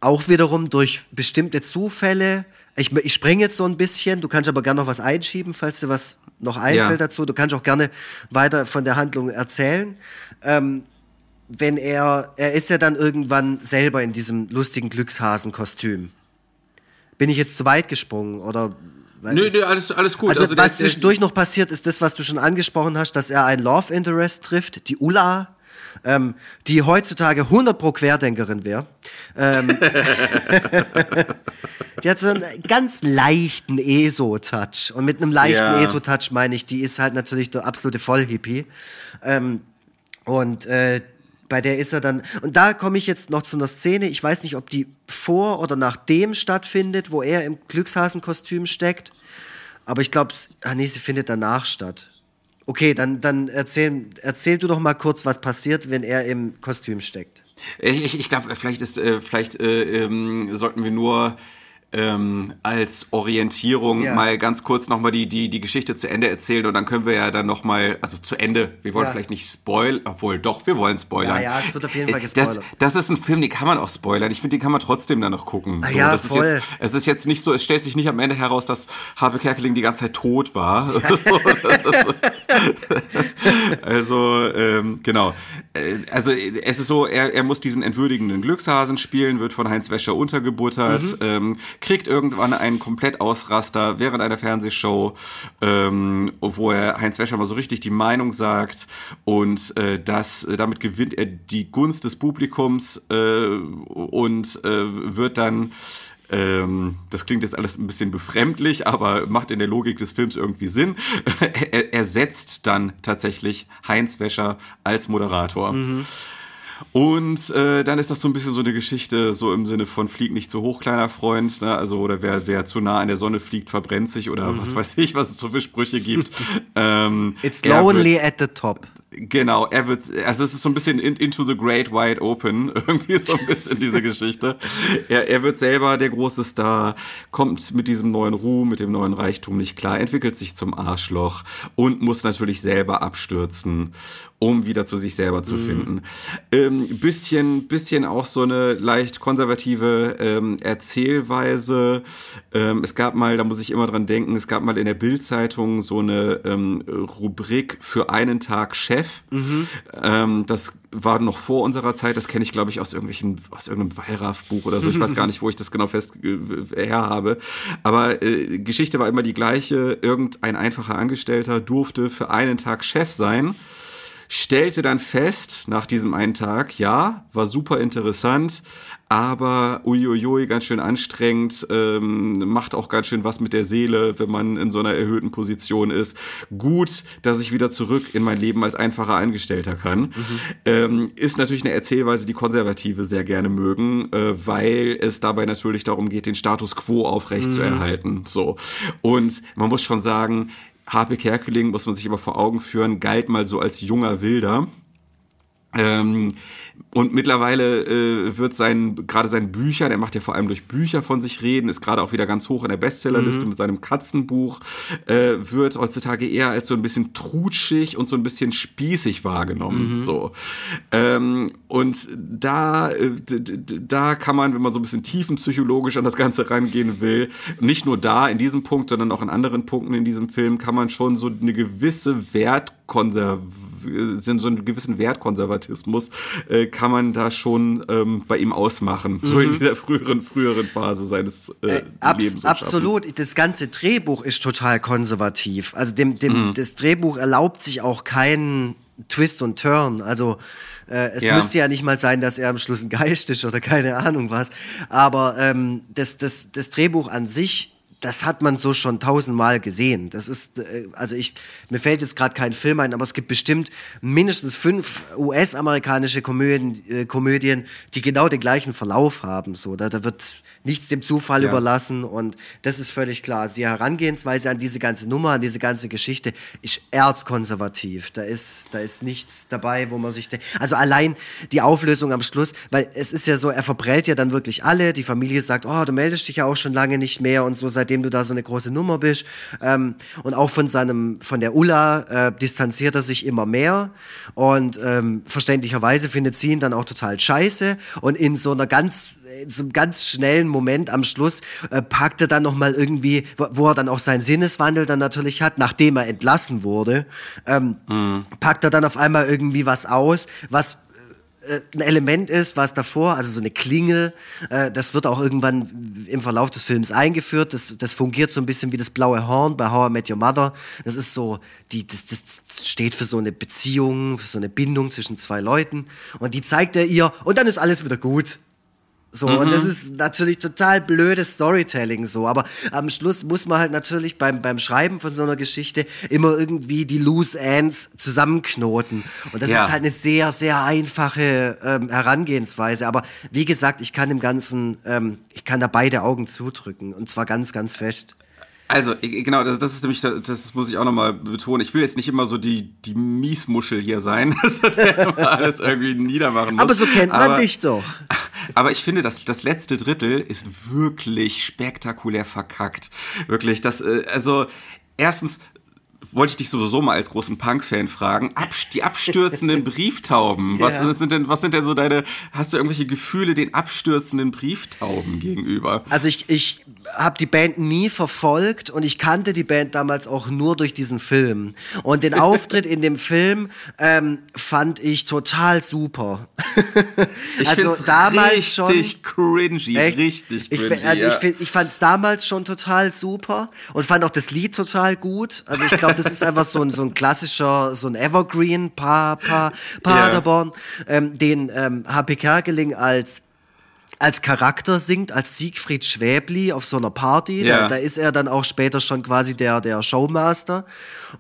auch wiederum durch bestimmte Zufälle, ich, ich springe jetzt so ein bisschen, du kannst aber gerne noch was einschieben, falls dir was noch einfällt ja. dazu. Du kannst auch gerne weiter von der Handlung erzählen. Ähm, wenn er, er ist ja dann irgendwann selber in diesem lustigen Glückshasenkostüm. Bin ich jetzt zu weit gesprungen oder Nö, nö, alles, alles gut. Also, also was zwischendurch noch passiert, ist das, was du schon angesprochen hast, dass er ein Love Interest trifft, die Ulla, ähm, die heutzutage 100 pro Querdenkerin wäre. Ähm, (laughs) die hat so einen ganz leichten ESO-Touch. Und mit einem leichten ja. ESO-Touch meine ich, die ist halt natürlich der absolute Vollhippie. Ähm, und äh, bei der ist er dann, und da komme ich jetzt noch zu einer Szene, ich weiß nicht, ob die vor oder nach dem stattfindet, wo er im Glückshasenkostüm steckt, aber ich glaube, ah nee, sie findet danach statt. Okay, dann, dann erzähl, erzähl du doch mal kurz, was passiert, wenn er im Kostüm steckt. Ich, ich glaube, vielleicht ist, äh, vielleicht äh, ähm, sollten wir nur ähm, als Orientierung ja. mal ganz kurz nochmal die, die, die Geschichte zu Ende erzählen und dann können wir ja dann nochmal, also zu Ende, wir wollen ja. vielleicht nicht spoilern, obwohl doch, wir wollen spoilern. Ja, ja, es wird auf jeden Fall äh, gespoilert. Das, das ist ein Film, den kann man auch spoilern. Ich finde, den kann man trotzdem dann noch gucken. Ah, so, ja, das voll. Ist jetzt, es ist jetzt nicht so, es stellt sich nicht am Ende heraus, dass Habe Kerkeling die ganze Zeit tot war. (laughs) (laughs) also, ähm, genau. Äh, also, es ist so, er, er muss diesen entwürdigenden Glückshasen spielen, wird von Heinz Wäscher untergebuttert, mhm. ähm, kriegt irgendwann einen Komplettausraster während einer Fernsehshow, ähm, wo er Heinz Wäscher mal so richtig die Meinung sagt und äh, das, äh, damit gewinnt er die Gunst des Publikums äh, und äh, wird dann Ähm, das klingt jetzt alles ein bisschen befremdlich, aber macht in der Logik des Films irgendwie Sinn. (laughs) er, er setzt dann tatsächlich Heinz Wäscher als Moderator. Mhm. Und äh, dann ist das so ein bisschen so eine Geschichte, so im Sinne von flieg nicht zu hoch, kleiner Freund, ne? Also, oder wer, wer zu nah an der Sonne fliegt, verbrennt sich oder mhm. was weiß ich, was es so für Sprüche gibt. (laughs) ähm, It's lonely wird, at the top. Genau, er wird, also es ist so ein bisschen in, into the great wide open, (laughs) irgendwie so ein bisschen diese Geschichte. Er, er wird selber der große Star, kommt mit diesem neuen Ruhm, mit dem neuen Reichtum nicht klar, entwickelt sich zum Arschloch und muss natürlich selber abstürzen um wieder zu sich selber zu mhm. finden. Ähm, bisschen, bisschen auch so eine leicht konservative ähm, Erzählweise. Ähm, es gab mal, da muss ich immer dran denken, es gab mal in der Bildzeitung so eine ähm, Rubrik für einen Tag Chef. Mhm. Ähm, das war noch vor unserer Zeit, das kenne ich, glaube ich, aus irgendwelchen, aus irgendeinem Wallraff-Buch oder so. Ich weiß (laughs) gar nicht, wo ich das genau fest äh, her habe. Aber äh, Geschichte war immer die gleiche. Irgendein einfacher Angestellter durfte für einen Tag Chef sein stellte dann fest, nach diesem einen Tag, ja, war super interessant, aber uiuiui, ganz schön anstrengend, ähm, macht auch ganz schön was mit der Seele, wenn man in so einer erhöhten Position ist. Gut, dass ich wieder zurück in mein Leben als einfacher Angestellter kann. Mhm. Ähm, ist natürlich eine Erzählweise, die Konservative sehr gerne mögen, äh, weil es dabei natürlich darum geht, den Status quo aufrechtzuerhalten. Mhm. So. Und man muss schon sagen, Harpe Kerkeling, muss man sich aber vor Augen führen, galt mal so als junger Wilder. Ähm, und mittlerweile äh, wird sein, gerade seinen Büchern, er macht ja vor allem durch Bücher von sich reden, ist gerade auch wieder ganz hoch in der Bestsellerliste mhm. mit seinem Katzenbuch, äh, wird heutzutage eher als so ein bisschen trutschig und so ein bisschen spießig wahrgenommen. Mhm. So. Ähm, und da, äh, da kann man, wenn man so ein bisschen tiefenpsychologisch an das Ganze rangehen will, nicht nur da in diesem Punkt, sondern auch in anderen Punkten in diesem Film, kann man schon so eine gewisse Wertkonservation sind so einen gewissen Wertkonservatismus, äh, kann man da schon ähm, bei ihm ausmachen. Mhm. So in mhm. dieser früheren, früheren Phase seines äh, äh, abs Lebens. Absolut. Das ganze Drehbuch ist total konservativ. Also dem, dem, mhm. das Drehbuch erlaubt sich auch keinen Twist und Turn. Also äh, es ja. müsste ja nicht mal sein, dass er am Schluss ein Geist ist oder keine Ahnung was. Aber ähm, das, das, das Drehbuch an sich das hat man so schon tausendmal gesehen. Das ist, äh, also ich, mir fällt jetzt gerade kein Film ein, aber es gibt bestimmt mindestens fünf US-amerikanische Komödien, äh, Komödien, die genau den gleichen Verlauf haben. So, da, da wird nichts dem Zufall ja. überlassen und das ist völlig klar. Die Herangehensweise an diese ganze Nummer, an diese ganze Geschichte ist erzkonservativ. Da ist, da ist nichts dabei, wo man sich, also allein die Auflösung am Schluss, weil es ist ja so, er verprellt ja dann wirklich alle. Die Familie sagt, oh, du meldest dich ja auch schon lange nicht mehr und so, seitdem du da so eine große Nummer bist. Ähm, und auch von seinem, von der Ulla äh, distanziert er sich immer mehr und ähm, verständlicherweise findet sie ihn dann auch total scheiße und in so einer ganz, in so einem ganz schnellen Moment am Schluss äh, packt er dann nochmal irgendwie, wo, wo, er dann auch seinen Sinneswandel dann natürlich hat, nachdem er entlassen wurde, ähm, mhm. packt er dann auf einmal irgendwie was aus, was äh, ein Element ist, was davor, also so eine Klingel, äh, das wird auch irgendwann im Verlauf des Films eingeführt. Das, das fungiert so ein bisschen wie das blaue Horn bei How I Met Your Mother. Das ist so, die, das, das steht für so eine Beziehung, für so eine Bindung zwischen zwei Leuten. Und die zeigt er ihr und dann ist alles wieder gut. So, mhm. und das mhm. ist natürlich total blödes Storytelling so, aber am Schluss muss man halt natürlich beim, beim Schreiben von so einer Geschichte immer irgendwie die Loose Ends zusammenknoten. Und das ja. ist halt eine sehr, sehr einfache ähm, Herangehensweise. Aber wie gesagt, ich kann dem Ganzen, ähm, ich kann da beide Augen zudrücken und zwar ganz, ganz fest. Also, genau, das, das ist nämlich, das muss ich auch nochmal betonen. Ich will jetzt nicht immer so die, die Miesmuschel hier sein, (laughs) dass der immer alles irgendwie niedermachen muss. Aber so kennt man aber, dich doch. Aber ich finde, das, das letzte Drittel ist wirklich spektakulär verkackt. Wirklich, das, äh, also, erstens, wollte ich dich sowieso mal als großen Punk-Fan fragen. Abs die abstürzenden (laughs) Brieftauben. Was ja. sind denn, was sind denn so deine, hast du irgendwelche Gefühle den abstürzenden Brieftauben gegenüber? Also ich, ich habe die Band nie verfolgt und ich kannte die Band damals auch nur durch diesen Film. Und den Auftritt in dem Film ähm, fand ich total super. ich also damals richtig schon richtig cringy, echt? richtig cringy. Ich, also ja. ich, ich fand es damals schon total super und fand auch das Lied total gut. Also ich glaube, das ist einfach so ein, so ein klassischer, so ein Evergreen pa, pa, Paderborn, yeah. ähm, den ähm, HP Kerkeling als als Charakter singt, als Siegfried Schwäbli auf so einer Party. Ja. Da, da ist er dann auch später schon quasi der, der Showmaster.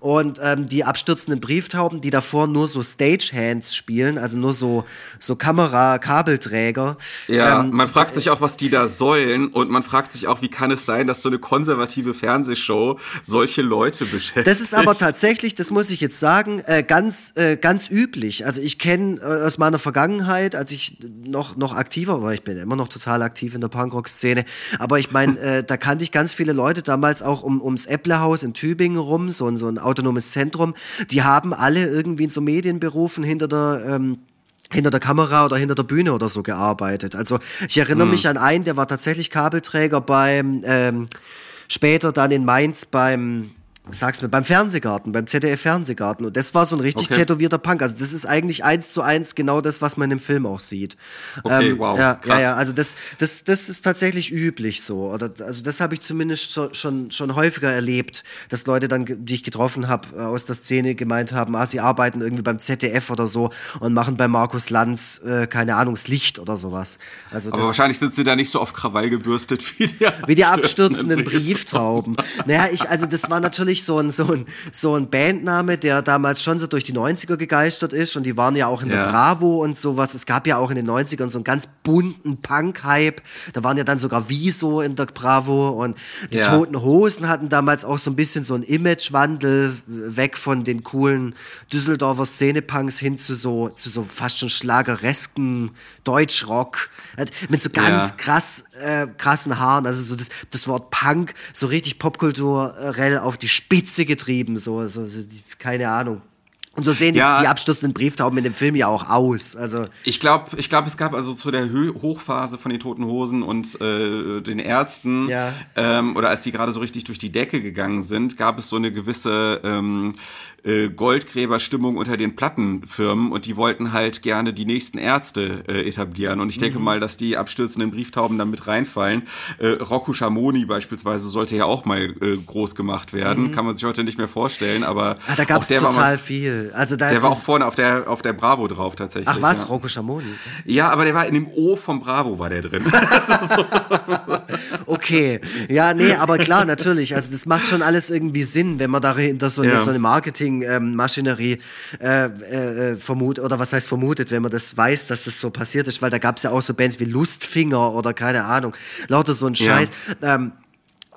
Und ähm, die abstürzenden Brieftauben, die davor nur so Stagehands spielen, also nur so, so Kamera-Kabelträger. Ja, ähm, man fragt sich auch, was die da sollen und man fragt sich auch, wie kann es sein, dass so eine konservative Fernsehshow solche Leute beschäftigt. Das ist aber tatsächlich, das muss ich jetzt sagen, äh, ganz, äh, ganz üblich. Also ich kenne äh, aus meiner Vergangenheit, als ich noch, noch aktiver war, ich bin immer noch total aktiv in der Punkrock-Szene, aber ich meine, äh, da kannte ich ganz viele Leute damals auch um, ums Epplehaus in Tübingen rum, so, ein- so ein autonomes Zentrum, die haben alle irgendwie in so Medienberufen hinter der... Ähm, hinter der Kamera oder hinter der Bühne oder so gearbeitet. Also ich erinnere mich an einen, der war tatsächlich Kabelträger beim ähm, später dann in Mainz beim sag's mir beim Fernsehgarten, beim ZDF Fernsehgarten und das war so ein richtig Okay. tätowierter Punk. Also das ist eigentlich eins zu eins genau das, was man im Film auch sieht. Okay, wow, Ja, ja, krass. ja, also das, das, das ist tatsächlich üblich so. Oder also das habe ich zumindest so, schon, schon häufiger erlebt, dass Leute dann, die ich getroffen habe äh, aus der Szene, gemeint haben, ah, sie arbeiten irgendwie beim ZDF oder so und machen bei Markus Lanz, äh, keine Ahnung, das Licht oder sowas. Also aber wahrscheinlich sind sie da nicht so auf Krawall gebürstet wie die, wie die abstürzenden Brieftauben. Brieftauben. Naja, ich, also das war natürlich so ein, so, ein, so ein Bandname, der damals schon so durch die 90er gegeistert ist und die waren ja auch in der Ja. Bravo und sowas. Es gab ja auch in den 90ern so einen ganz bunten Punk-Hype. Da waren ja dann sogar Wieso in der Bravo und die Ja. Toten Hosen hatten damals auch so ein bisschen so einen Imagewandel weg von den coolen Düsseldorfer Szene-Punks hin zu so, zu so fast schon schlageresken Deutschrock. Mit so ganz Ja. krass, äh, krassen Haaren. Also so das, das Wort Punk so richtig popkulturell auf die Spitze getrieben. So, so, so keine Ahnung. Und so sehen Ja. die, die abstürzenden Brieftauben in dem Film ja auch aus. Also Ich glaube, ich glaub, es gab also zu der Hö Hochphase von den Toten Hosen und äh, den Ärzten, Ja. ähm, oder als die gerade so richtig durch die Decke gegangen sind, gab es so eine gewisse ähm, äh, Goldgräberstimmung unter den Plattenfirmen und die wollten halt gerne die nächsten Ärzte äh, etablieren. Und ich Mhm. denke mal, dass die abstürzenden Brieftauben da mit reinfallen. Äh, Rocco Schamoni beispielsweise sollte ja auch mal äh, groß gemacht werden. Kann man sich heute nicht mehr vorstellen, aber ah, da gab es total mal, viel. Also da, Der war auch vorne auf der, auf der Bravo drauf tatsächlich. Ach was, ja. Rocco Schamoni. Ja, aber der war in dem O vom Bravo war der drin. (laughs) Okay, ja, nee, aber klar, natürlich. Also das macht schon alles irgendwie Sinn, wenn man dahinter so eine, Ja. so eine Marketingmaschinerie äh, äh, vermutet, oder was heißt vermutet, wenn man das weiß, dass das so passiert ist, weil da gab es ja auch so Bands wie Lustfinger oder keine Ahnung, lauter so ein Ja. Scheiß. Ähm,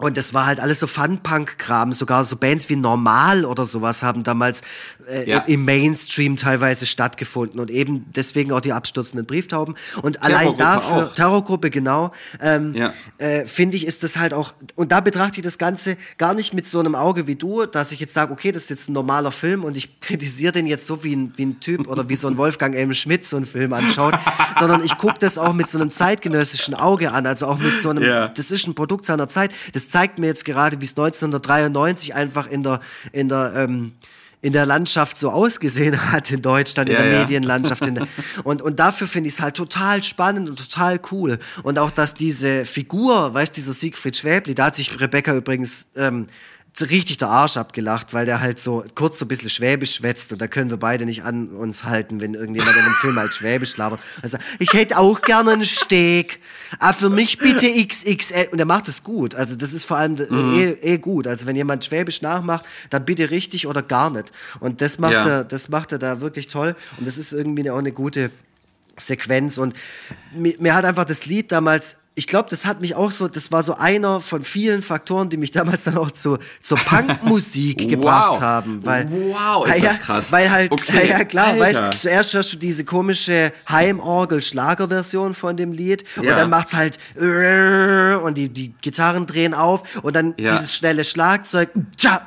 und das war halt alles so Fun-Punk-Kram. Sogar so Bands wie Normal oder sowas haben damals äh, Ja. im Mainstream teilweise stattgefunden. Und eben deswegen auch die abstürzenden Brieftauben. Und allein dafür, auch. Terrorgruppe, genau, ähm, Ja. äh, finde ich, ist das halt auch, und da betrachte ich das Ganze gar nicht mit so einem Auge wie du, dass ich jetzt sage, okay, das ist jetzt ein normaler Film und ich (laughs) kritisiere den jetzt so wie ein, wie ein Typ oder wie so ein Wolfgang M. Schmidt so einen Film anschaut, (laughs) sondern ich gucke das auch mit so einem zeitgenössischen Auge an, also auch mit so einem, Ja. das ist ein Produkt seiner Zeit. Das zeigt mir jetzt gerade, wie es 1993 einfach in der, in der, ähm, in der Landschaft so ausgesehen (laughs) hat in Deutschland, in Ja, der ja. Medienlandschaft. In der, (laughs) und, und dafür finde ich es halt total spannend und total cool. Und auch, dass diese Figur, weißt dieser Siegfried Schwäbli, da hat sich Rebecca übrigens ähm, richtig der Arsch abgelacht, weil der halt so kurz so ein bisschen Schwäbisch schwätzt und da können wir beide nicht an uns halten, wenn irgendjemand in einem Film halt Schwäbisch labert. Also, ich hätte auch gerne einen Steak. Ah, für mich bitte XXL. Und er macht es gut. Also, das ist vor allem eh, eh gut. Also, wenn jemand Schwäbisch nachmacht, dann bitte richtig oder gar nicht. Und das macht Ja. er, das macht er da wirklich toll. Und das ist irgendwie auch eine gute Sequenz. Und mir, mir hat einfach das Lied damals, ich glaube, das hat mich auch so, das war so einer von vielen Faktoren, die mich damals dann auch zu, zur Punkmusik (laughs) gebracht haben. Weil, Wow, ist ja, das krass. Weil halt, Okay, ja, ja klar, weißt, zuerst hörst du diese komische Heimorgel-Schlagerversion von dem Lied und Ja. dann macht's halt und die, die Gitarren drehen auf und dann Ja. dieses schnelle Schlagzeug, Ja.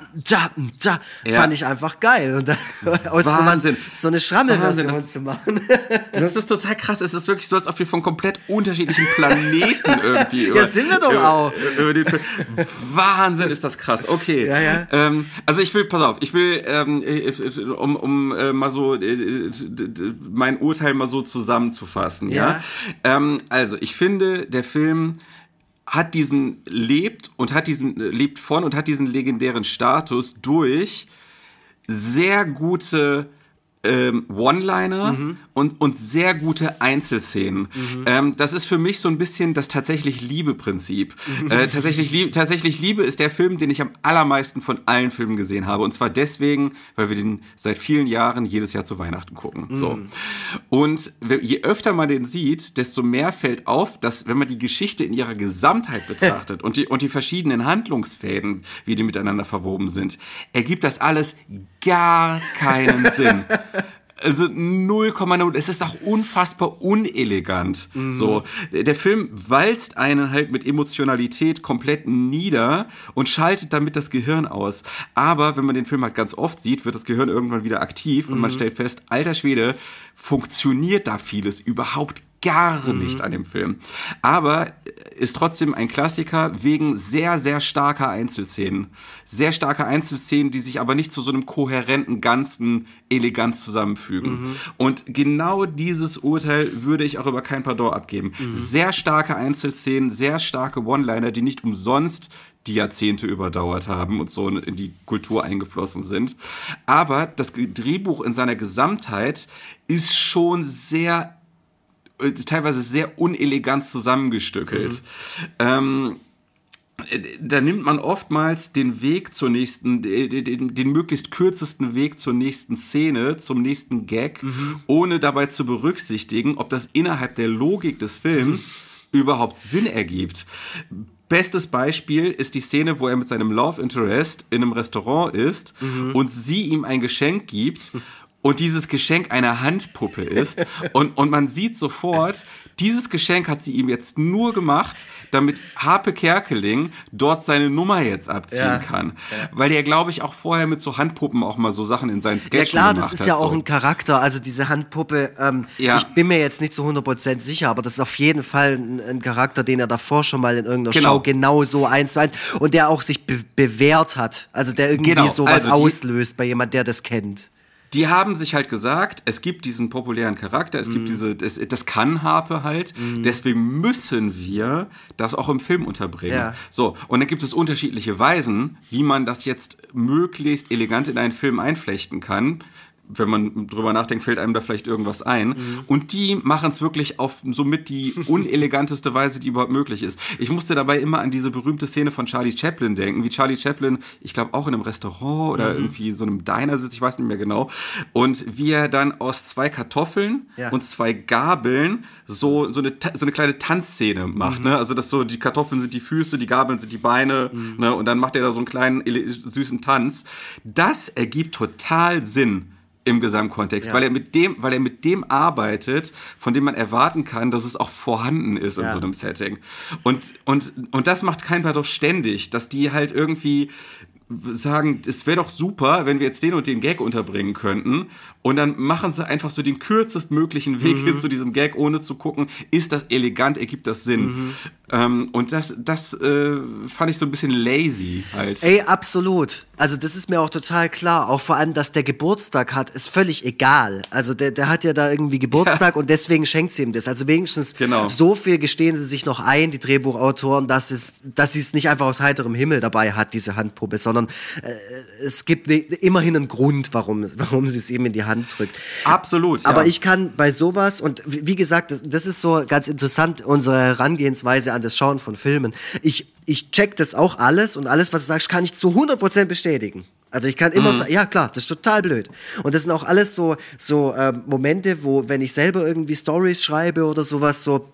fand ich einfach geil. Und dann, (laughs) aus Wahnsinn. so eine Schrammelversion zu machen. (laughs) Das ist total krass. Es ist wirklich so, als ob wir von komplett unterschiedlichen Planeten irgendwie über, sind wir doch über, auch. Über den Film. Wahnsinn ist das krass. Okay. Ja, ja. Ähm, also ich will, pass auf, ich will, ähm, äh, um, um äh, mal so äh, mein Urteil mal so zusammenzufassen. Ja. Ja. Ähm, also ich finde, der Film hat diesen lebt und hat diesen lebt von und hat diesen legendären Status durch sehr gute ähm, One-Liner mhm. und, und sehr gute Einzelszenen. Mhm. Ähm, das ist für mich so ein bisschen das tatsächlich Liebe-Prinzip. Mhm. Äh, tatsächlich, Liebe, tatsächlich Liebe ist der Film, den ich am allermeisten von allen Filmen gesehen habe. Und zwar deswegen, weil wir den seit vielen Jahren jedes Jahr zu Weihnachten gucken. Mhm. So. Und je öfter man den sieht, desto mehr fällt auf, dass wenn man die Geschichte in ihrer Gesamtheit (laughs) betrachtet und, die, und die verschiedenen Handlungsfäden, wie die miteinander verwoben sind, ergibt das alles gar keinen (laughs) Sinn. Also 0,0. Es ist auch unfassbar unelegant. Mhm. So, der Film walzt einen halt mit Emotionalität komplett nieder und schaltet damit das Gehirn aus. Aber wenn man den Film halt ganz oft sieht, wird das Gehirn irgendwann wieder aktiv mhm. und man mhm. stellt fest, alter Schwede, funktioniert da vieles überhaupt gar mhm. nicht an dem Film. Aber ist trotzdem ein Klassiker wegen sehr, sehr starker Einzelszenen. Sehr starke Einzelszenen, die sich aber nicht zu so einem kohärenten Ganzen elegant zusammenfügen. Mhm. Und genau dieses Urteil würde ich auch über kein Pardon abgeben. Mhm. Sehr starke Einzelszenen, sehr starke One-Liner, die nicht umsonst die Jahrzehnte überdauert haben und so in die Kultur eingeflossen sind. Aber das Drehbuch in seiner Gesamtheit ist schon sehr äh, teilweise sehr unelegant zusammengestückelt. Mhm. Ähm, äh, da nimmt man oftmals den Weg zur nächsten, den, den, möglichst kürzesten Weg zur nächsten Szene, zum nächsten Gag, mhm. ohne dabei zu berücksichtigen, ob das innerhalb der Logik des Films mhm. überhaupt Sinn ergibt. Bestes Beispiel ist die Szene, wo er mit seinem Love Interest in einem Restaurant ist mhm. und sie ihm ein Geschenk gibt (laughs) und dieses Geschenk eine Handpuppe ist. und, und man sieht sofort, dieses Geschenk hat sie ihm jetzt nur gemacht, damit Harpe Kerkeling dort seine Nummer jetzt abziehen ja. kann. Weil der, glaube ich, auch vorher mit so Handpuppen auch mal so Sachen in seinen Sketchen gemacht hat. Ja klar, das ist ja auch so. ein Charakter. Also diese Handpuppe, ähm, ja. ich bin mir jetzt nicht zu 100% sicher, aber das ist auf jeden Fall ein, ein, Charakter, den er davor schon mal in irgendeiner genau. Show genau so eins zu eins und der auch sich be bewährt hat. Also der irgendwie genau. sowas also auslöst bei jemand, der das kennt die haben sich halt gesagt, es gibt diesen populären Charakter, es mhm. gibt diese, das, das kann Harpe halt, mhm. deswegen müssen wir das auch im Film unterbringen. Ja. So, und dann gibt es unterschiedliche Weisen, wie man das jetzt möglichst elegant in einen Film einflechten kann wenn man drüber nachdenkt, fällt einem da vielleicht irgendwas ein. Mhm. Und die machen es wirklich auf somit die (laughs) uneleganteste Weise, die überhaupt möglich ist. Ich musste dabei immer an diese berühmte Szene von Charlie Chaplin denken, wie Charlie Chaplin, ich glaube auch in einem Restaurant oder mhm. irgendwie so einem Diner sitzt, ich weiß nicht mehr genau. Und wie er dann aus zwei Kartoffeln ja. und zwei Gabeln so, so, eine, so eine kleine Tanzszene macht. Mhm. Ne? Also, dass so die Kartoffeln sind die Füße, die Gabeln sind die Beine. Mhm. Ne? Und dann macht er da so einen kleinen süßen Tanz. Das ergibt total Sinn im Gesamtkontext, ja. weil er mit dem, weil er mit dem arbeitet, von dem man erwarten kann, dass es auch vorhanden ist in ja. so einem Setting. Und, und, und das macht kein doch ständig, dass die halt irgendwie sagen, es wäre doch super, wenn wir jetzt den und den Gag unterbringen könnten. Und dann machen sie einfach so den kürzestmöglichen Weg mhm. hin zu diesem Gag, ohne zu gucken, ist das elegant, ergibt das Sinn. Mhm. Ähm, und das, das äh, fand ich so ein bisschen lazy halt. Ey, absolut. Also das ist mir auch total klar. Auch vor allem, dass der Geburtstag hat, ist völlig egal. Also der, der hat ja da irgendwie Geburtstag ja. und deswegen schenkt sie ihm das. Also wenigstens genau. so viel gestehen sie sich noch ein, die Drehbuchautoren, dass, es, dass sie es nicht einfach aus heiterem Himmel dabei hat, diese Handpuppe, sondern äh, es gibt immerhin einen Grund, warum, warum sie es ihm in die Hand drückt. Absolut. Aber ja. ich kann bei sowas, und wie gesagt, das, das ist so ganz interessant, unsere Herangehensweise an das Schauen von Filmen. Ich, ich check das auch alles und alles, was du sagst, kann ich zu 100% bestätigen. Also ich kann immer mhm. sagen, ja klar, das ist total blöd. Und das sind auch alles so, so äh, Momente, wo, wenn ich selber irgendwie Stories schreibe oder sowas, so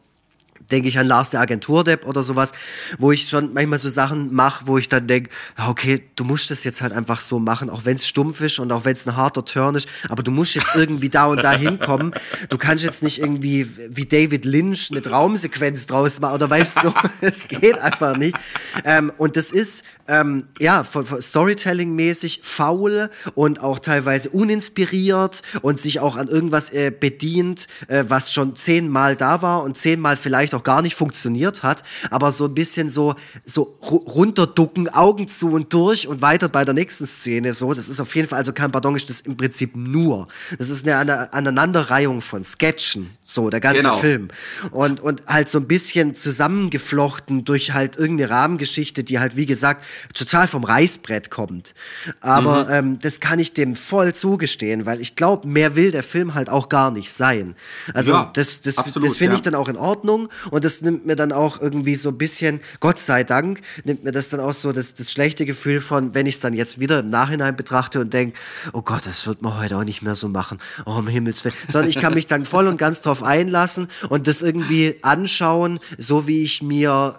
denke ich an Lars der Agenturdepp oder sowas, wo ich schon manchmal so Sachen mache, wo ich dann denke, okay, du musst das jetzt halt einfach so machen, auch wenn es stumpf ist und auch wenn es ein harter Turn ist, aber du musst jetzt irgendwie da und da hinkommen. Du kannst jetzt nicht irgendwie wie David Lynch eine Traumsequenz draus machen oder weißt du, so, (laughs) es geht einfach nicht. Ähm, und das ist, ähm, ja, Storytelling-mäßig faul und auch teilweise uninspiriert und sich auch an irgendwas äh, bedient, äh, was schon zehnmal da war und zehnmal vielleicht auch gar nicht funktioniert hat, aber so ein bisschen so, so runterducken, Augen zu und durch und weiter bei der nächsten Szene so. Das ist auf jeden Fall, also kein Pardon ist das im Prinzip nur. Das ist eine Aneinanderreihung von Sketchen, so, der ganze genau. Film. Und, und halt so ein bisschen zusammengeflochten durch halt irgendeine Rahmengeschichte, die halt, wie gesagt, total vom Reißbrett kommt. Aber mhm. ähm, das kann ich dem voll zugestehen, weil ich glaube, mehr will der Film halt auch gar nicht sein. Also ja, das, das, absolut, das finde ja. ich dann auch in Ordnung und das nimmt mir dann auch irgendwie so ein bisschen, Gott sei Dank, nimmt mir das dann auch so das, das schlechte Gefühl von, wenn ich es dann jetzt wieder im Nachhinein betrachte und denke, oh Gott, das wird man heute auch nicht mehr so machen. Oh, um Himmels Willen. Sondern ich kann mich dann voll und ganz drauf einlassen und das irgendwie anschauen, so wie ich mir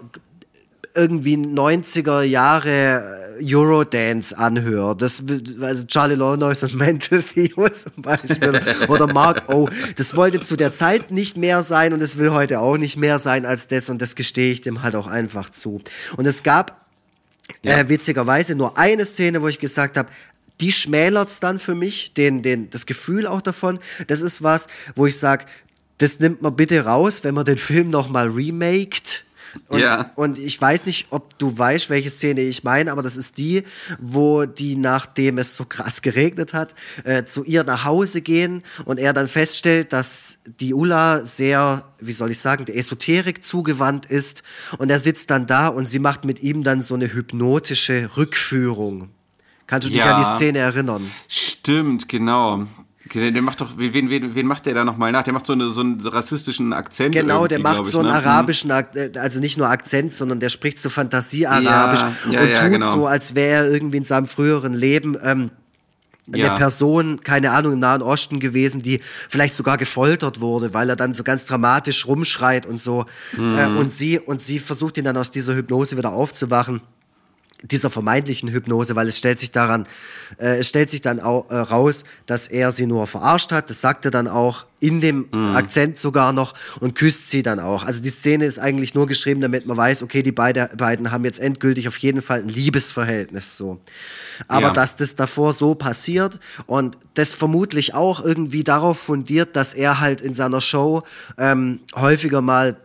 irgendwie 90er Jahre Eurodance anhöre. Das, also Charlie Lonois und (laughs) Mental Theo zum Beispiel oder Mark O. Das wollte zu der Zeit nicht mehr sein und es will heute auch nicht mehr sein als das und das gestehe ich dem halt auch einfach zu. Und es gab ja. äh, witzigerweise nur eine Szene, wo ich gesagt habe, die schmälert's dann für mich, den, den, das Gefühl auch davon. Das ist was, wo ich sage, das nimmt man bitte raus, wenn man den Film nochmal remaked. Und, ja. und ich weiß nicht, ob du weißt, welche Szene ich meine, aber das ist die, wo die, nachdem es so krass geregnet hat, äh, zu ihr nach Hause gehen und er dann feststellt, dass die Ulla sehr, wie soll ich sagen, der Esoterik zugewandt ist und er sitzt dann da und sie macht mit ihm dann so eine hypnotische Rückführung. Kannst du dich ja. an die Szene erinnern? Stimmt, genau. Der macht doch, wen, wen, wen macht der da nochmal nach? Der macht so, eine, so einen rassistischen Akzent. Genau, der macht so einen ne? arabischen, äh, also nicht nur Akzent, sondern der spricht so Fantasie-Arabisch ja, ja, und ja, tut genau. so, als wäre er irgendwie in seinem früheren Leben ähm, eine ja. Person, keine Ahnung, im Nahen Osten gewesen, die vielleicht sogar gefoltert wurde, weil er dann so ganz dramatisch rumschreit und so. Mhm. Äh, und sie, und sie versucht ihn dann aus dieser Hypnose wieder aufzuwachen dieser vermeintlichen Hypnose, weil es stellt sich daran, äh, es stellt sich dann auch äh, raus, dass er sie nur verarscht hat. Das sagt er dann auch in dem mhm. Akzent sogar noch und küsst sie dann auch. Also die Szene ist eigentlich nur geschrieben, damit man weiß, okay, die beide, beiden haben jetzt endgültig auf jeden Fall ein Liebesverhältnis so. Aber ja. dass das davor so passiert und das vermutlich auch irgendwie darauf fundiert, dass er halt in seiner Show ähm, häufiger mal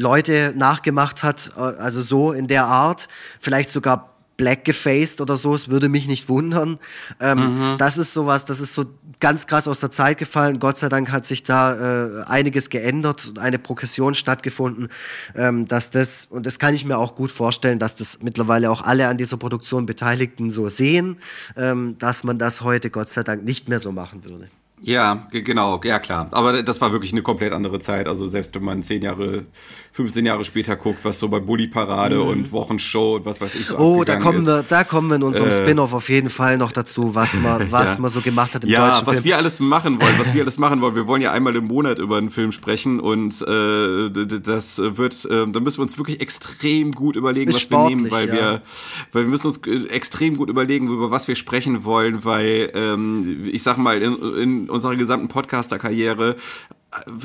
Leute nachgemacht hat, äh, also so in der Art, vielleicht sogar black gefaced oder so, es würde mich nicht wundern. Ähm, mhm. Das ist sowas, das ist so ganz krass aus der Zeit gefallen. Gott sei Dank hat sich da äh, einiges geändert und eine Progression stattgefunden, ähm, dass das, und das kann ich mir auch gut vorstellen, dass das mittlerweile auch alle an dieser Produktion Beteiligten so sehen, ähm, dass man das heute Gott sei Dank nicht mehr so machen würde. Ja, genau, ja klar. Aber das war wirklich eine komplett andere Zeit. Also selbst wenn man zehn Jahre 15 Jahre später guckt, was so bei Bully Parade mhm. und Wochenshow und was weiß ich so Oh, da kommen ist. wir, da kommen wir in unserem äh, Spin-off auf jeden Fall noch dazu, was man, (laughs) was ja. man so gemacht hat im ja, deutschen was Film. wir alles machen wollen, was wir (laughs) alles machen wollen. Wir wollen ja einmal im Monat über einen Film sprechen und äh, das wird, äh, da müssen wir uns wirklich extrem gut überlegen, was wir nehmen, weil ja. wir, weil wir müssen uns äh, extrem gut überlegen, über was wir sprechen wollen, weil ähm, ich sag mal in, in unserer gesamten Podcaster-Karriere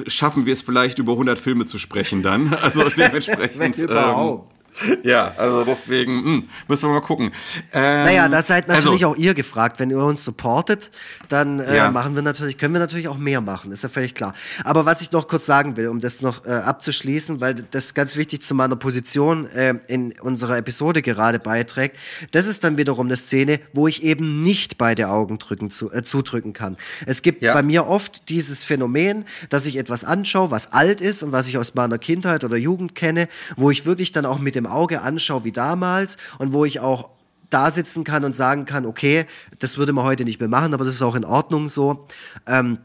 schaffen wir es vielleicht über 100 Filme zu sprechen dann. (laughs) Also (laughs) dementsprechend. ähm, (laughs) ja, also deswegen mh, hm, müssen wir mal gucken. Ähm, naja, da seid natürlich also, auch ihr gefragt. Wenn ihr uns supportet, dann äh, ja. machen wir natürlich, können wir natürlich auch mehr machen, ist ja völlig klar. Aber was ich noch kurz sagen will, um das noch äh, abzuschließen, weil das ganz wichtig zu meiner Position äh, in unserer Episode gerade beiträgt, das ist dann wiederum eine Szene, wo ich eben nicht beide Augen drücken, zu, äh, zudrücken kann. Es gibt ja. bei mir oft dieses Phänomen, dass ich etwas anschaue, was alt ist und was ich aus meiner Kindheit oder Jugend kenne, wo ich wirklich dann auch mit dem Auge anschaue wie damals und wo ich auch da sitzen kann und sagen kann, okay, das würde man heute nicht mehr machen, aber das ist auch in Ordnung so. Ähm,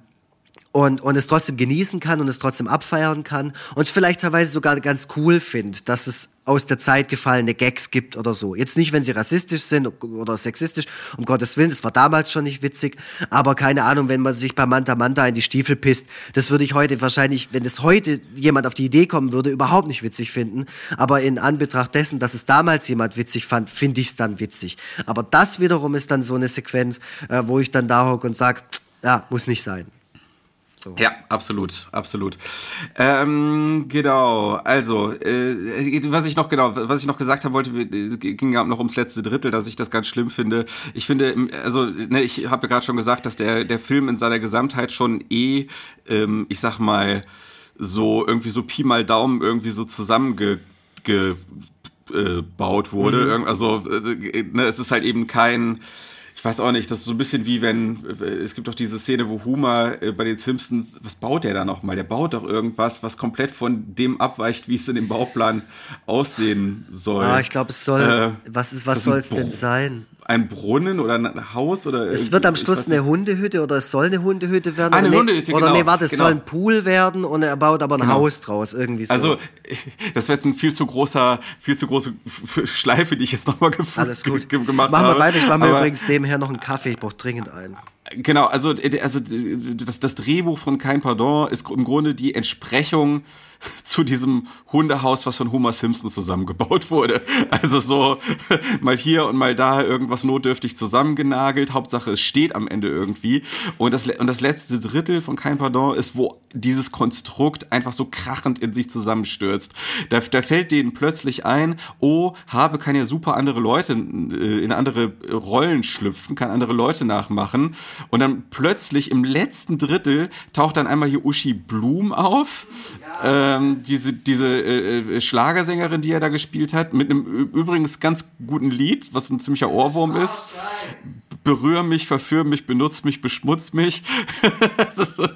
und, und es trotzdem genießen kann und es trotzdem abfeiern kann und es vielleicht teilweise sogar ganz cool findet, dass es aus der Zeit gefallene Gags gibt oder so. Jetzt nicht, wenn sie rassistisch sind oder sexistisch, um Gottes Willen, das war damals schon nicht witzig, aber keine Ahnung, wenn man sich bei Manta Manta in die Stiefel pisst, das würde ich heute wahrscheinlich, wenn es heute jemand auf die Idee kommen würde, überhaupt nicht witzig finden, aber in Anbetracht dessen, dass es damals jemand witzig fand, finde ich es dann witzig. Aber das wiederum ist dann so eine Sequenz, äh, wo ich dann da hocke und sage, ja, muss nicht sein. So. Ja, absolut, absolut. Ähm, genau, also, äh, was ich noch genau, was ich noch gesagt haben wollte, ging ja noch ums letzte Drittel, dass ich das ganz schlimm finde. Ich finde, also, ne, ich habe ja gerade schon gesagt, dass der, der Film in seiner Gesamtheit schon eh, ähm, ich sag mal, so irgendwie so Pi mal Daumen irgendwie so zusammengebaut wurde. Mhm. Also äh, ne, es ist halt eben kein ich weiß auch nicht, das ist so ein bisschen wie wenn, es gibt doch diese Szene, wo Homer äh, bei den Simpsons, was baut der da nochmal? Der baut doch irgendwas, was komplett von dem abweicht, wie es in dem Bauplan aussehen soll. Ah, ich glaube, es soll, äh, was, was soll es denn sein? Ein Brunnen oder ein Haus oder Es wird am Schluss eine Hundehütte oder es soll eine Hundehütte werden. Eine oder Hundehütte, nee, Oder genau, nee, warte, es genau. soll ein Pool werden und er baut aber ein Genau. Haus draus, irgendwie so. Also, (laughs) das wäre jetzt ein viel zu großer, viel zu große Schleife, die ich jetzt nochmal gef Alles (laughs) gut. ge- gemacht Machen habe. wir weiter. Ich mache mir übrigens nebenher noch einen Kaffee. Ich brauche dringend einen. Genau, also, äh, also äh, das, das Drehbuch von Kein Pardon ist im Grunde die Entsprechung (laughs) zu diesem Hundehaus, was von Homer Simpson zusammengebaut wurde. Also so (laughs) mal hier und mal da irgendwas notdürftig zusammengenagelt. Hauptsache, es steht am Ende irgendwie. Und das, und das letzte Drittel von Kein Pardon ist, wo dieses Konstrukt einfach so krachend in sich zusammenstürzt. Da, da fällt denen plötzlich ein, oh, Habe kann ja super andere Leute äh, in andere Rollen schlüpfen, kann andere Leute nachmachen. Und dann plötzlich im letzten Drittel taucht dann einmal hier Uschi Blum auf. Ähm, diese diese äh, äh, Schlagersängerin, die er da gespielt hat, mit einem übrigens ganz guten Lied, was ein ziemlicher Ohrwurm ist. Berühr mich, verführ mich, benutzt mich, beschmutzt mich. (laughs) das, ist, so-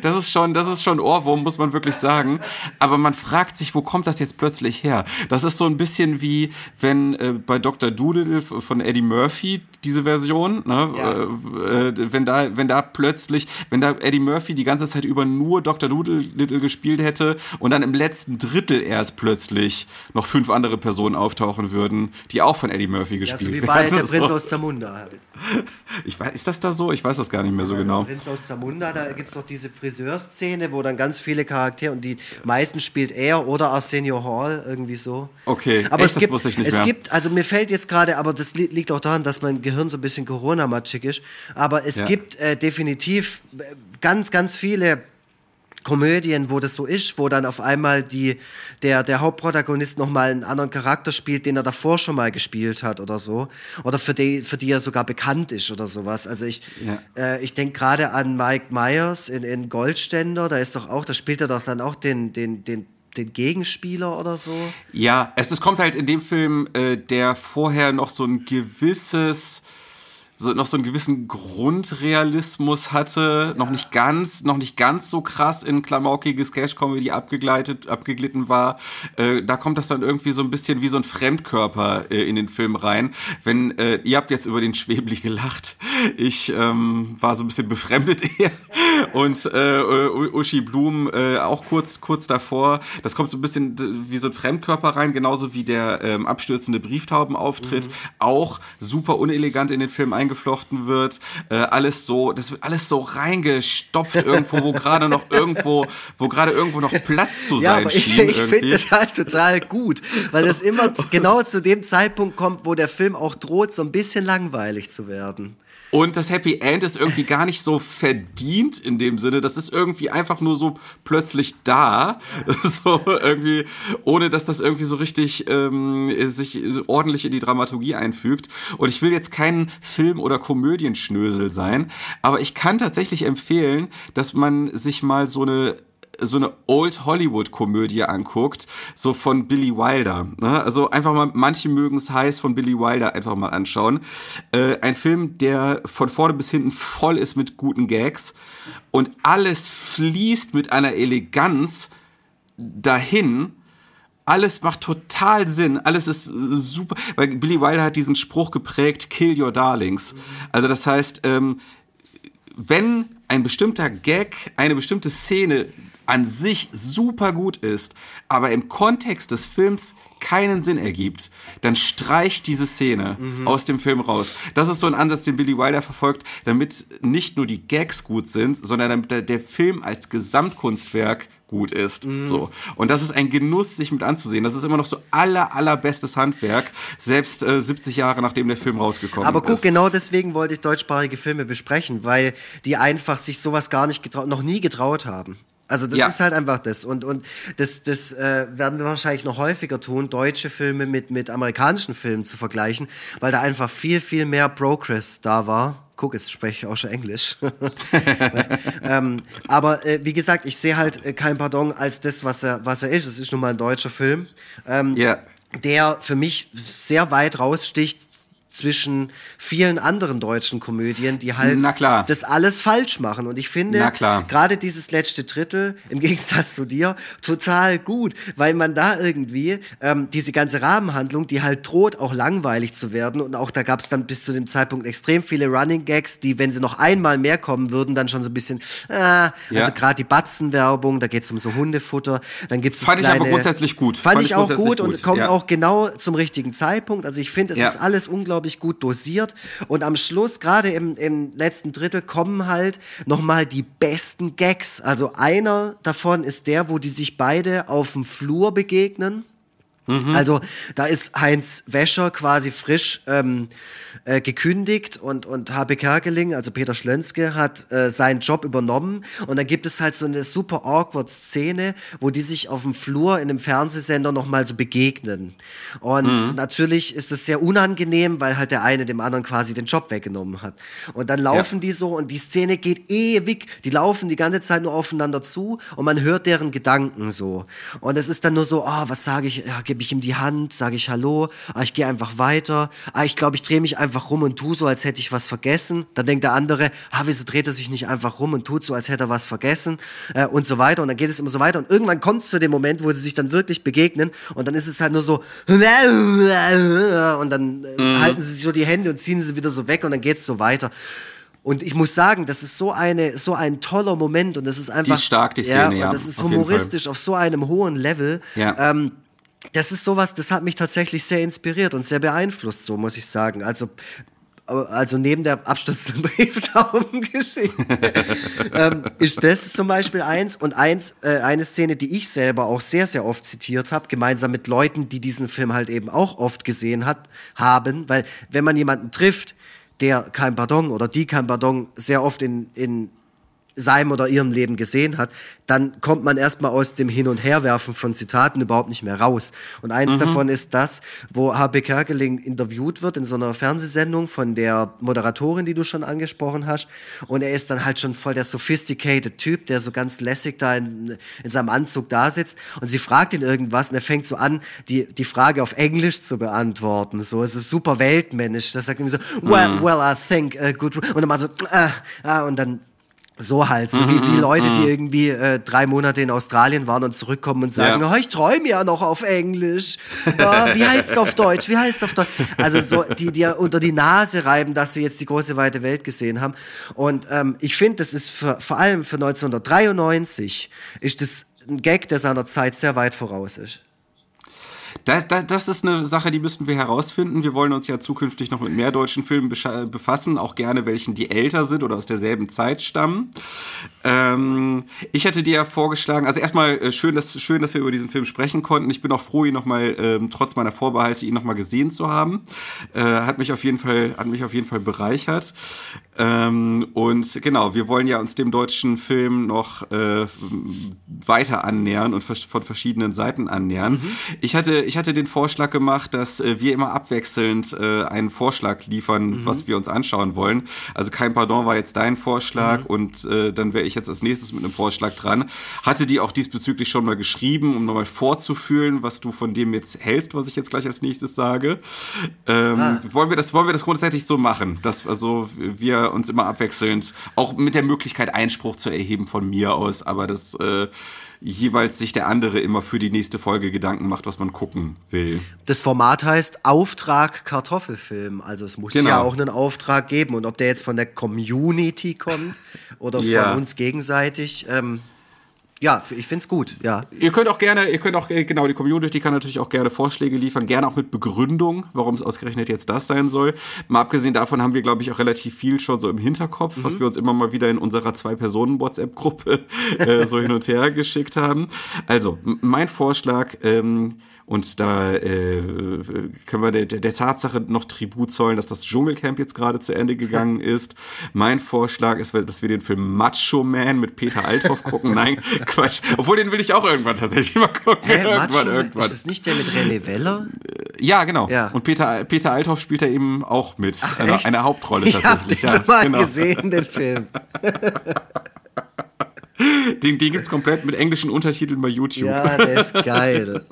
das ist schon, das ist schon Ohrwurm, muss man wirklich sagen. Aber man fragt sich, wo kommt das jetzt plötzlich her? Das ist so ein bisschen wie, wenn äh, bei Dr. Doolittle von Eddie Murphy diese Version, ne, äh, äh, wenn da, wenn da plötzlich, wenn da Eddie Murphy die ganze Zeit über nur Dr. Doolittle gespielt hätte und dann im letzten Drittel erst plötzlich noch fünf andere Personen auftauchen würden, die auch von Eddie Murphy Ja, gespielt so wie werden. bei Der So. Prinz aus Zamunda halt. Ich weiß, ist das da so? Ich weiß das gar nicht mehr so genau. Prinz aus Zamunda, da gibt es doch diese Friseurszene, wo dann ganz viele Charaktere und die meisten spielt er oder Arsenio Hall, irgendwie so. Okay, aber echt, es das gibt, wusste ich nicht es mehr. gibt, also mir fällt jetzt gerade, aber das li liegt auch daran, dass mein Gehirn so ein bisschen Corona-matschig ist, aber es Ja. gibt äh, definitiv äh, ganz, ganz viele Komödien, wo das so ist, wo dann auf einmal die, der, der Hauptprotagonist nochmal einen anderen Charakter spielt, den er davor schon mal gespielt hat oder so. Oder für die, für die er sogar bekannt ist oder sowas. Also ich, Ja. äh, ich denke gerade an Mike Myers in, in Goldständer, da ist doch auch, da spielt er doch dann auch den, den, den, den Gegenspieler oder so. Ja, es, es kommt halt in dem Film, äh, der vorher noch so ein gewisses, so, noch so einen gewissen Grundrealismus hatte, noch nicht ganz, noch nicht ganz so krass in klamaukige Sketch-Comedy abgegleitet, abgeglitten war. Äh, da kommt das dann irgendwie so ein bisschen wie so ein Fremdkörper äh, in den Film rein. Wenn, äh, ihr habt jetzt über den Schwebli gelacht. Ich ähm, war so ein bisschen befremdet (laughs) eher. Und äh, Uschi Blum äh, auch kurz, kurz davor. Das kommt so ein bisschen wie so ein Fremdkörper rein, genauso wie der ähm, abstürzende Brieftaubenauftritt auch super unelegant in den Film eingeflochten wird. Äh, alles so, das wird alles so reingestopft (laughs) irgendwo, wo gerade noch irgendwo, wo gerade irgendwo noch Platz zu (laughs) Ja, sein ich, schien. ich finde irgendwie. das halt total gut, weil es immer (laughs) genau zu dem Zeitpunkt kommt, wo der Film auch droht, so ein bisschen langweilig zu werden. Und das Happy End ist irgendwie gar nicht so verdient in dem Sinne. Das ist irgendwie einfach nur so plötzlich da. (laughs) So irgendwie, ohne dass das irgendwie so richtig ähm, sich ordentlich in die Dramaturgie einfügt. Und ich will jetzt kein Film- oder Komödienschnösel sein, aber ich kann tatsächlich empfehlen, dass man sich mal so eine so eine Old Hollywood Komödie anguckt, so von Billy Wilder. Ne? Also einfach mal, manche mögen es heiß von Billy Wilder einfach mal anschauen. Äh, ein Film, der von vorne bis hinten voll ist mit guten Gags und alles fließt mit einer Eleganz dahin. Alles macht total Sinn, alles ist äh, super, weil Billy Wilder hat diesen Spruch geprägt, kill your darlings. Also das heißt, ähm, wenn ein bestimmter Gag, eine bestimmte Szene an sich super gut ist, aber im Kontext des Films keinen Sinn ergibt, dann streicht diese Szene aus dem Film raus. Das ist so ein Ansatz, den Billy Wilder verfolgt, damit nicht nur die Gags gut sind, sondern damit der, der Film als Gesamtkunstwerk gut ist. So. Und das ist ein Genuss, sich mit anzusehen. Das ist immer noch so aller, allerbestes Handwerk, selbst äh, 70 Jahre nachdem der Film rausgekommen Aber guck, ist. genau deswegen wollte ich deutschsprachige Filme besprechen, weil die einfach sich sowas gar nicht getraut, noch nie getraut haben. Also das Ja. ist halt einfach das. Und, und das, das äh, werden wir wahrscheinlich noch häufiger tun, deutsche Filme mit, mit amerikanischen Filmen zu vergleichen, weil da einfach viel, viel mehr Progress da war. guck, jetzt spreche ich auch schon Englisch. (laughs) ähm, aber äh, wie gesagt, ich sehe halt äh, kein Pardon als das, was er, was er ist. Es ist nun mal ein deutscher Film. Ähm, Ja. der für mich sehr weit raussticht zwischen vielen anderen deutschen Komödien, die halt das alles falsch machen. Und ich finde, gerade dieses letzte Drittel, im (laughs) Gegensatz zu dir, total gut, weil man da irgendwie ähm, diese ganze Rahmenhandlung, die halt droht, auch langweilig zu werden. Und auch da gab es dann bis zu dem Zeitpunkt extrem viele Running Gags, die, wenn sie noch einmal mehr kommen würden, dann schon so ein bisschen, Ja. also gerade die Batzenwerbung, da geht es um so Hundefutter, dann gibt es Fand ich aber grundsätzlich gut. Fand, Fand ich ich auch gut und gut, kommt ja. auch genau zum richtigen Zeitpunkt. Also ich finde, es Ja. ist alles unglaublich gut dosiert und am Schluss, gerade im, im letzten Drittel, kommen halt nochmal die besten Gags. Also einer davon ist der, wo die sich beide auf dem Flur begegnen. Mhm. Also da ist Heinz Wäscher quasi frisch ähm, äh, gekündigt und, und Habe Kerkeling, also Peter Schlönske, hat äh, seinen Job übernommen und da gibt es halt so eine super awkward Szene, wo die sich auf dem Flur in einem Fernsehsender nochmal so begegnen. Und Mhm. natürlich ist es sehr unangenehm, weil halt der eine dem anderen quasi den Job weggenommen hat. Und dann laufen die so und die Szene geht ewig, die laufen die ganze Zeit nur aufeinander zu und man hört deren Gedanken so. Und es ist dann nur so, ah, was sage ich, ja, gebe ich ihm die Hand, sage ich Hallo, ah, ich gehe einfach weiter, ah, ich glaube, ich drehe mich einfach rum und tu so, als hätte ich was vergessen. Dann denkt der andere, ah, wieso dreht er sich nicht einfach rum und tut so, als hätte er was vergessen äh, und so weiter. Und dann geht es immer so weiter und irgendwann kommt es zu dem Moment, wo sie sich dann wirklich begegnen und dann ist es halt nur so und dann äh, halten sie sich so die Hände und ziehen sie wieder so weg und dann geht es so weiter. Und ich muss sagen, das ist so eine, so ein toller Moment und das ist einfach. ist stark, die Szene, ja, Und das ist auf humoristisch auf so einem hohen Level. Ja. Ähm, das ist sowas, das hat mich tatsächlich sehr inspiriert und sehr beeinflusst, so muss ich sagen. Also, also neben der abstürzenden (laughs) Brieftaubengeschichte (laughs) ähm, ist das zum Beispiel eins und eins, äh, eine Szene, die ich selber auch sehr, sehr oft zitiert habe, gemeinsam mit Leuten, die diesen Film halt eben auch oft gesehen hat, haben, weil wenn man jemanden trifft, der kein Pardon oder die kein Pardon sehr oft in, in seinem oder ihrem Leben gesehen hat, dann kommt man erstmal aus dem Hin- und Herwerfen von Zitaten überhaupt nicht mehr raus. Und eins Mhm. davon ist das, wo H.B. Kerkeling interviewt wird in so einer Fernsehsendung von der Moderatorin, die du schon angesprochen hast. Und er ist dann halt schon voll der sophisticated Typ, der so ganz lässig da in, in seinem Anzug da sitzt. Und sie fragt ihn irgendwas und er fängt so an, die, die Frage auf Englisch zu beantworten. So, es ist super weltmännisch. Das sagt irgendwie so, well, Mhm. well, I think, uh, good. Und dann mal so, ah, ah, und dann so halt, so Mhm, wie, wie Leute, die irgendwie äh, drei Monate in Australien waren und zurückkommen und sagen, Ja. oh, ich träume ja noch auf Englisch. Ja, wie heißt es auf Deutsch? Wie heißt es auf Deutsch? Also so, die dir unter die Nase reiben, dass sie jetzt die große weite Welt gesehen haben. Und ähm, ich finde, das ist für, vor allem für 1993 ist das ein Gag, der seiner Zeit sehr weit voraus ist. Das, das, das ist eine Sache, die müssten wir herausfinden. Wir wollen uns ja zukünftig noch mit mehr deutschen Filmen bescha- befassen, auch gerne welchen, die älter sind oder aus derselben Zeit stammen. Ähm, ich hätte dir ja vorgeschlagen, also erstmal äh, schön, dass, schön, dass wir über diesen Film sprechen konnten. Ich bin auch froh, ihn nochmal, ähm, trotz meiner Vorbehalte, ihn nochmal gesehen zu haben. Äh, hat mich auf jeden Fall, hat mich auf jeden Fall bereichert. Ähm, und genau, wir wollen ja uns dem deutschen Film noch äh, weiter annähern und von verschiedenen Seiten annähern. Ich hatte, ich hatte den Vorschlag gemacht, dass äh, wir immer abwechselnd äh, einen Vorschlag liefern, was wir uns anschauen wollen. Also kein Pardon war jetzt dein Vorschlag und äh, dann wäre ich jetzt als nächstes mit einem Vorschlag dran. Hatte die auch diesbezüglich schon mal geschrieben, um nochmal vorzufühlen, was du von dem jetzt hältst, was ich jetzt gleich als nächstes sage. Ähm, wollen, wir das, wollen wir das grundsätzlich so machen, dass also wir uns immer abwechselnd, auch mit der Möglichkeit Einspruch zu erheben von mir aus, aber dass äh, jeweils sich der andere immer für die nächste Folge Gedanken macht, was man gucken will. Das Format heißt Auftrag Kartoffelfilm. Also es muss Genau. ja auch einen Auftrag geben. Und ob der jetzt von der Community kommt (laughs) oder Ja. von uns gegenseitig, ähm, ja, ich finde es gut, ja. Ihr könnt auch gerne, ihr könnt auch, äh, genau, die Community kann natürlich auch gerne Vorschläge liefern, gerne auch mit Begründung, warum es ausgerechnet jetzt das sein soll. Mal abgesehen davon haben wir, glaube ich, auch relativ viel schon so im Hinterkopf, was wir uns immer mal wieder in unserer Zwei-Personen-WhatsApp-Gruppe (laughs) äh, so hin und her geschickt haben. Also, mein Vorschlag, ähm, und da äh, können wir der, der Tatsache noch Tribut zollen, dass das Dschungelcamp jetzt gerade zu Ende gegangen (laughs) ist. Mein Vorschlag ist, dass wir den Film Macho Man mit Peter Althoff gucken. Nein, (laughs) Quatsch. Obwohl, den will ich auch irgendwann tatsächlich mal gucken. Hä, irgendwann, Macho? irgendwann. Ist das nicht der mit René Weller? Ja, genau. Ja. Und Peter, Peter Althoff spielt da eben auch mit. also echt? eine Hauptrolle Ich habe tatsächlich. den ja, schon mal genau. gesehen, den (laughs) Film. Den, den gibt's komplett mit englischen Untertiteln bei YouTube. Ja, der ist geil.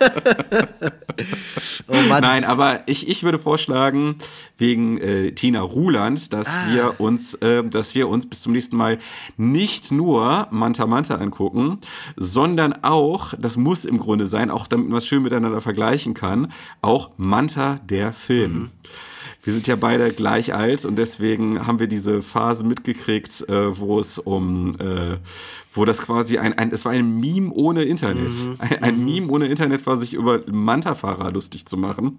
(laughs) oh Mann. Nein, aber ich, ich würde vorschlagen, wegen äh, Tina Ruland, dass Ah. wir uns, äh, dass wir uns bis zum nächsten Mal nicht nur Manta Manta angucken, sondern auch, das muss im Grunde sein, auch damit man es schön miteinander vergleichen kann, auch Manta der Film. Mhm. Wir sind ja beide gleich alt und deswegen haben wir diese Phase mitgekriegt, äh, wo es um, äh, wo das quasi ein, ein, es war ein Meme ohne Internet. Mhm. Ein, ein Meme ohne Internet war sich über Manta-Fahrer lustig zu machen.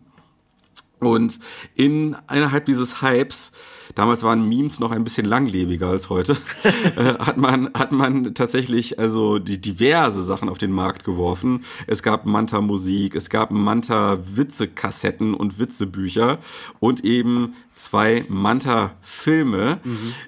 Und in innerhalb dieses Hypes, damals waren Memes noch ein bisschen langlebiger als heute, (laughs) äh, hat man hat man tatsächlich also die diverse Sachen auf den Markt geworfen. Es gab Manta Musik, es gab Manta Witzekassetten und Witzebücher und eben zwei Manta Filme.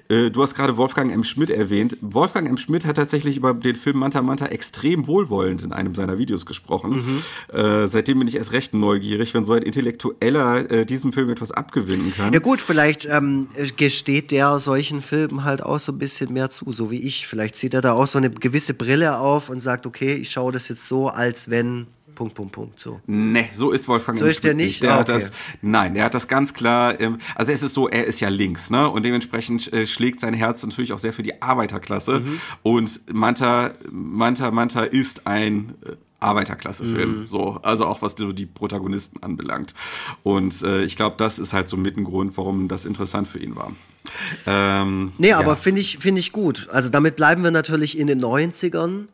Äh, du hast gerade Wolfgang M. Schmidt erwähnt. Wolfgang M. Schmidt hat tatsächlich über den Film Manta Manta extrem wohlwollend in einem seiner Videos gesprochen. Äh, seitdem bin ich erst recht neugierig, wenn so ein Intellektueller äh, diesem Film etwas abgewinnen kann. Ja gut, vielleicht ähm, gesteht der solchen Filmen halt auch so ein bisschen mehr zu, so wie ich. Vielleicht zieht er da auch so eine gewisse Brille auf und sagt, okay, ich schaue das jetzt so, als wenn Punkt, Punkt, Punkt, so. Nee, so ist Wolfgang So ist der nicht? Der Ah, hat okay. das, nein, der hat das ganz klar, ähm, also es ist so, er ist ja links, ne? Und dementsprechend äh, schlägt sein Herz natürlich auch sehr für die Arbeiterklasse. Mhm. Und Manta, Manta, Manta ist ein äh, Arbeiterklasse-Film, Mhm. so, also auch was die Protagonisten anbelangt. Und äh, ich glaube, das ist halt so mit ein Grund, warum das interessant für ihn war. Ähm, Nee, ja. aber finde ich, finde ich gut. Also damit bleiben wir natürlich in den 90ern.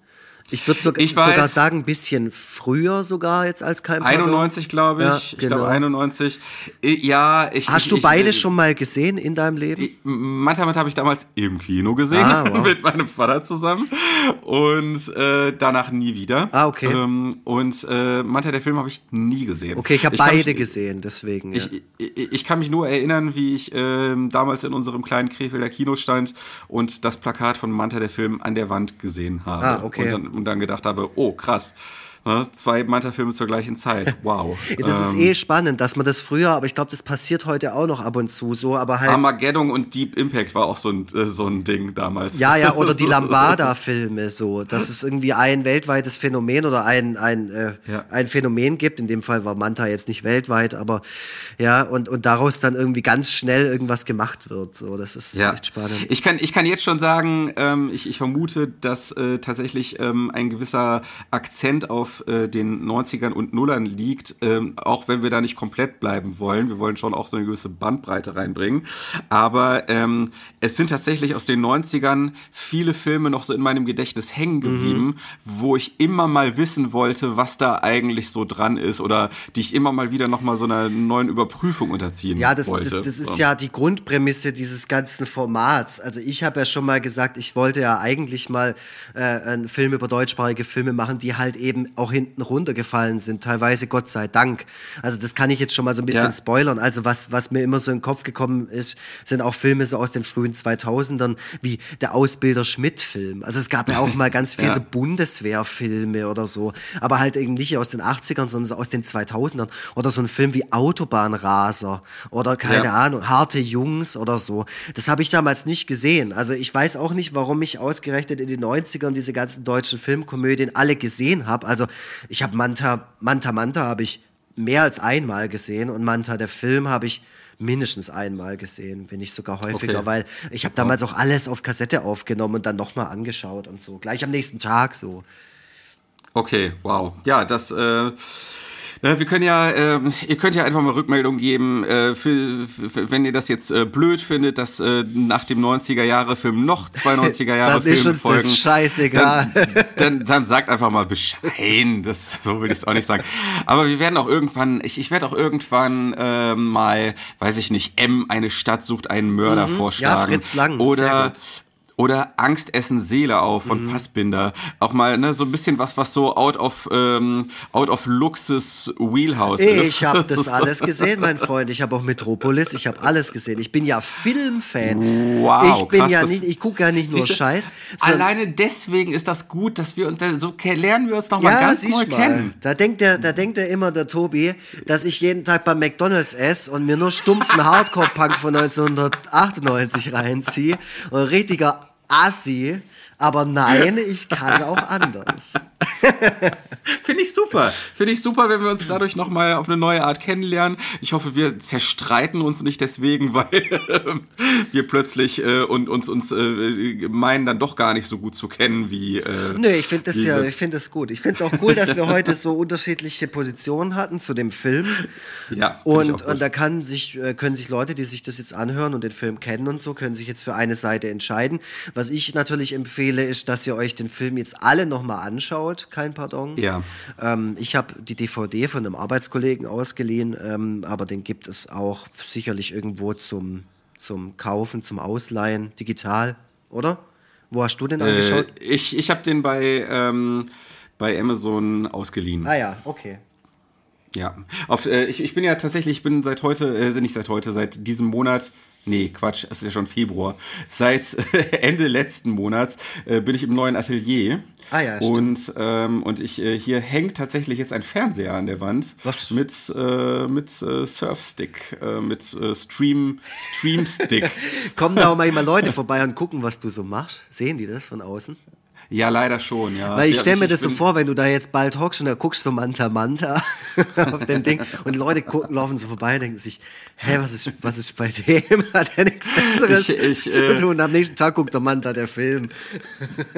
Ich würde sogar, Ich sogar sagen, ein bisschen früher sogar jetzt als kein Pardon. 91, glaube ich. Ja, Ich genau. glaube 91. Äh, Ja, ich. Hast ich, du ich, beide äh, schon mal gesehen in deinem Leben? Manta habe ich damals im Kino gesehen, Ah, (laughs) wow. mit meinem Vater zusammen und äh, danach nie wieder. Ah, okay. Ähm, und äh, Manta der Film habe ich nie gesehen. Okay, ich habe beide mich- gesehen, deswegen. Ja. Ich, ich, ich kann mich nur erinnern, wie ich ähm, damals in unserem kleinen Krefelder Kino stand und das Plakat von Manta der Film an der Wand gesehen habe. Ah, okay. Und dann, und dann gedacht habe, oh krass, ne, zwei Manta-Filme zur gleichen Zeit. Wow. (laughs) das ist Ähm, eh spannend, dass man das früher, aber ich glaube, das passiert heute auch noch ab und zu so, aber halt. Armageddon und Deep Impact war auch so ein, äh, so ein Ding damals. Ja, ja, oder die (laughs) Lambada-Filme so, dass es irgendwie ein weltweites Phänomen oder ein, ein, äh, Ja. ein Phänomen gibt. In dem Fall war Manta jetzt nicht weltweit, aber ja, und, und daraus dann irgendwie ganz schnell irgendwas gemacht wird. So, das ist Ja. echt spannend. Ich kann, ich kann jetzt schon sagen, ähm, ich, ich vermute, dass äh, tatsächlich ähm, ein gewisser Akzent auf äh, den 90ern und Nullern liegt, ähm, auch wenn wir da nicht komplett bleiben wollen. Wir wollen schon auch so eine gewisse Bandbreite reinbringen. Aber ähm, es sind tatsächlich aus den 90ern viele Filme noch so in meinem Gedächtnis hängen geblieben, wo ich immer mal wissen wollte, was da eigentlich so dran ist oder die ich immer mal wieder noch mal so einer neuen Überprüfung unterziehen Ja, das, wollte. das, das ist So. ja die Grundprämisse dieses ganzen Formats. Also ich habe ja schon mal gesagt, ich wollte ja eigentlich mal äh, einen Film über deutschsprachige Filme machen, die halt eben auch hinten runtergefallen sind, teilweise Gott sei Dank. Also das kann ich jetzt schon mal so ein bisschen Ja. spoilern. Also was, was mir immer so in den Kopf gekommen ist, sind auch Filme so aus den frühen 2000ern, wie der Ausbilder Schmidt-Film. Also es gab ja auch mal ganz viel (laughs) Ja. so Bundeswehrfilme oder so, aber halt eben nicht aus den 80ern, sondern so aus den 2000ern. Oder so ein Film wie Autobahnraser oder keine Ja. Ahnung, Harte Jungs oder so. Das habe ich damals nicht gesehen. Also ich weiß auch nicht, warum ich ausgerechnet in den 90ern diese ganzen deutschen Filmkomödien alle gesehen habe. Also ich habe Manta, Manta Manta habe ich mehr als einmal gesehen und Manta, der Film, habe ich mindestens einmal gesehen, wenn nicht sogar häufiger, Okay. weil ich habe damals auch alles auf Kassette aufgenommen und dann nochmal angeschaut und so. Gleich am nächsten Tag so. Okay, wow. Ja, das, äh, wir können ja, ähm, ihr könnt ja einfach mal Rückmeldung geben, äh, für, für, wenn ihr das jetzt äh, blöd findet, dass äh, nach dem 90er-Jahre-Film noch zwei 90er-Jahre (laughs) Dann ist Filme uns folgen. das scheißegal. Dann, dann, dann sagt einfach mal Bescheid. Das, so will ich es auch nicht sagen. Aber wir werden auch irgendwann, ich, ich werde auch irgendwann äh, mal, weiß ich nicht, M, eine Stadt sucht einen Mörder vorschlagen. Mhm. Ja, Fritz Lang, sehr Oder, gut. Oder Angst essen Seele auf von mhm. Fassbinder. Auch mal ne, so ein bisschen was, was so out of, ähm, out of Luxus Wheelhouse ich ist. Ich habe (laughs) das alles gesehen, mein Freund. Ich habe auch Metropolis, ich habe alles gesehen. Ich bin ja Filmfan. Wow, ich bin krass, ja nicht, ich gucke ja nicht nur Scheiß. Alleine deswegen ist das gut, dass wir uns so lernen wir uns noch mal ja, ganz neu mal. kennen. Da denkt der, da denkt er immer der Tobi, dass ich jeden Tag bei McDonald's esse und mir nur stumpfen Hardcore-Punk von (laughs) 1998 reinziehe und richtiger I see aber nein, ich kann auch anders. (laughs) Finde ich super. Finde ich super, wenn wir uns dadurch nochmal auf eine neue Art kennenlernen. Ich hoffe, wir zerstreiten uns nicht deswegen, (laughs) weil wir plötzlich äh, und uns, uns äh, meinen dann doch gar nicht so gut zu kennen wie. Äh, Nö, ich finde das ja, ich finde das gut. Ich finde es auch cool, dass wir heute so unterschiedliche Positionen hatten zu dem Film. Ja. Und, und da kann sich, äh, können sich Leute, die sich das jetzt anhören und den Film kennen und so, können sich jetzt für eine Seite entscheiden. Was ich natürlich empfehle, ist, dass ihr euch den Film jetzt alle nochmal anschaut kein Pardon. Ja. Ähm, ich habe die DVD von einem Arbeitskollegen ausgeliehen, ähm, aber den gibt es auch sicherlich irgendwo zum, zum Kaufen, zum Ausleihen, digital, oder? Wo hast du den äh, angeschaut? Ich, ich habe den bei, ähm, bei Amazon ausgeliehen. Ah ja, okay. Ja, Auf, äh, ich, ich bin ja tatsächlich, ich bin seit heute, äh, nicht seit heute, seit diesem Monat Nee, Quatsch, es ist ja schon Februar. Seit (laughs) Ende letzten Monats äh, bin ich im neuen Atelier. Ah ja, stimmt. Und, ähm, und ich, äh, hier hängt tatsächlich jetzt ein Fernseher an der Wand. Was? Mit, äh, mit äh, Surfstick, äh, mit äh, Stream, Streamstick. (laughs) Kommen da auch mal Leute vorbei und gucken, was du so machst? Sehen die das von außen? Ja, leider schon, ja. Weil ich stelle mir das so vor, wenn du da jetzt bald hockst und da guckst so Manta Manta (laughs) auf dem Ding und Leute gucken, laufen so vorbei und denken sich, hä, was ist, was ist bei dem? (laughs) Hat er nichts Besseres ich, ich, zu äh, tun? Am nächsten Tag guckt der Manta der Film.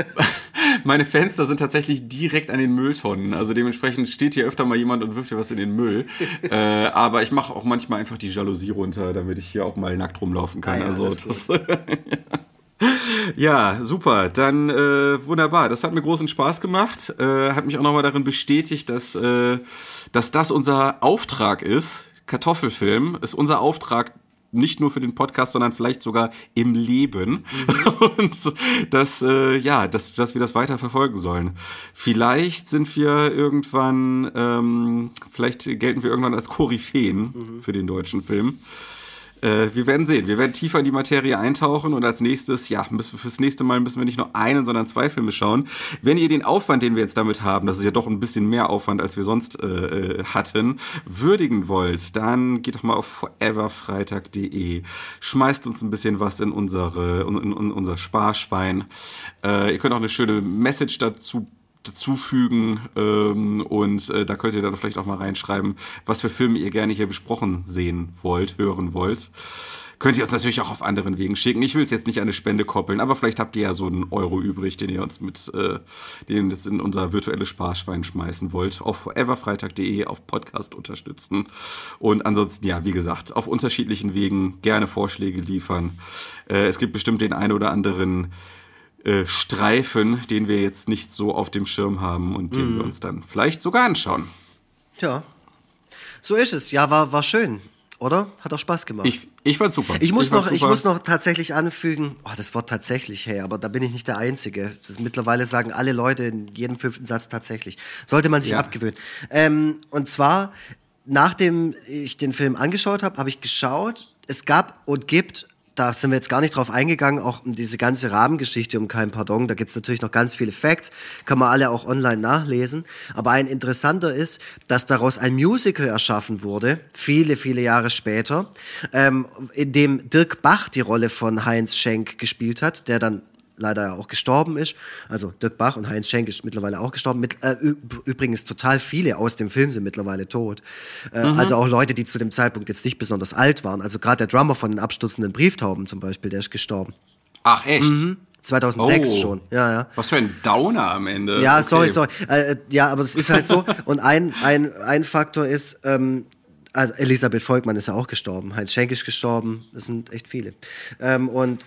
(laughs) Meine Fenster sind tatsächlich direkt an den Mülltonnen. Also dementsprechend steht hier öfter mal jemand und wirft hier was in den Müll. äh, aber ich mache auch manchmal einfach die Jalousie runter, damit ich hier auch mal nackt rumlaufen kann. Ah ja, also das, das (laughs) Ja, super. Dann äh, wunderbar. Das hat mir großen Spaß gemacht. Äh, hat mich auch nochmal darin bestätigt, dass, äh, dass das unser Auftrag ist. Kartoffelfilm ist unser Auftrag nicht nur für den Podcast, sondern vielleicht sogar im Leben. Mhm. (laughs) Und dass, äh, ja, dass, dass wir das weiter verfolgen sollen. Vielleicht sind wir irgendwann, ähm, vielleicht gelten wir irgendwann als Koryphäen mhm. für den deutschen Film. Äh, wir werden sehen. Wir werden tiefer in die Materie eintauchen und als nächstes, ja, müssen, fürs nächste Mal müssen wir nicht nur einen, sondern zwei Filme schauen. Wenn ihr den Aufwand, den wir jetzt damit haben, das ist ja doch ein bisschen mehr Aufwand, als wir sonst äh, äh hatten, würdigen wollt, dann geht doch mal auf foreverfreitag.de, schmeißt uns ein bisschen was in, unsere, in, in, unser Sparschwein. Äh, ihr könnt auch eine schöne Message dazu dazufügen ähm, und äh, da könnt ihr dann vielleicht auch mal reinschreiben, was für Filme ihr gerne hier besprochen sehen wollt, hören wollt. Könnt ihr uns natürlich auch auf anderen Wegen schicken. Ich will es jetzt nicht an eine Spende koppeln, aber vielleicht habt ihr ja so einen Euro übrig, den ihr uns mit, äh, den das in unser virtuelles Sparschwein schmeißen wollt. Auf foreverfreitag.de, auf Podcast unterstützen. Und ansonsten, ja, wie gesagt, auf unterschiedlichen Wegen gerne Vorschläge liefern. Äh, es gibt bestimmt den einen oder anderen äh, Streifen, den wir jetzt nicht so auf dem Schirm haben und den mm. wir uns dann vielleicht sogar anschauen. Tja, so ist es. Ja, war, war schön, oder? Hat auch Spaß gemacht. Ich, ich fand's super. Ich muss, ich noch, ich muss noch tatsächlich anfügen, oh, das Wort tatsächlich, hey, aber da bin ich nicht der Einzige. Das mittlerweile sagen alle Leute in jedem fünften Satz tatsächlich. Sollte man sich ja. abgewöhnen. Ähm, und zwar, nachdem ich den Film angeschaut habe, habe ich geschaut, es gab und gibt da sind wir jetzt gar nicht drauf eingegangen, auch um diese ganze Rahmengeschichte um kein Pardon. Da gibt's natürlich noch ganz viele Facts, kann man alle auch online nachlesen. Aber ein interessanter ist, dass daraus ein Musical erschaffen wurde, viele, viele Jahre später, ähm, in dem Dirk Bach die Rolle von Heinz Schenk gespielt hat, der dann leider auch gestorben ist. Also Dirk Bach und Heinz Schenk ist mittlerweile auch gestorben. Mit, äh, übrigens total viele aus dem Film sind mittlerweile tot. Äh, mhm. Also auch Leute, die zu dem Zeitpunkt jetzt nicht besonders alt waren. Also gerade der Drummer von den abstürzenden Brieftauben zum Beispiel, der ist gestorben. Ach echt? Mhm. 2006 oh, schon, ja, ja. Was für ein Downer am Ende. Ja, okay. sorry, sorry. Äh, ja, aber das ist halt so. Und ein, ein, ein Faktor ist, ähm, also Elisabeth Volkmann ist ja auch gestorben, Heinz Schenk ist gestorben, das sind echt viele. Ähm, und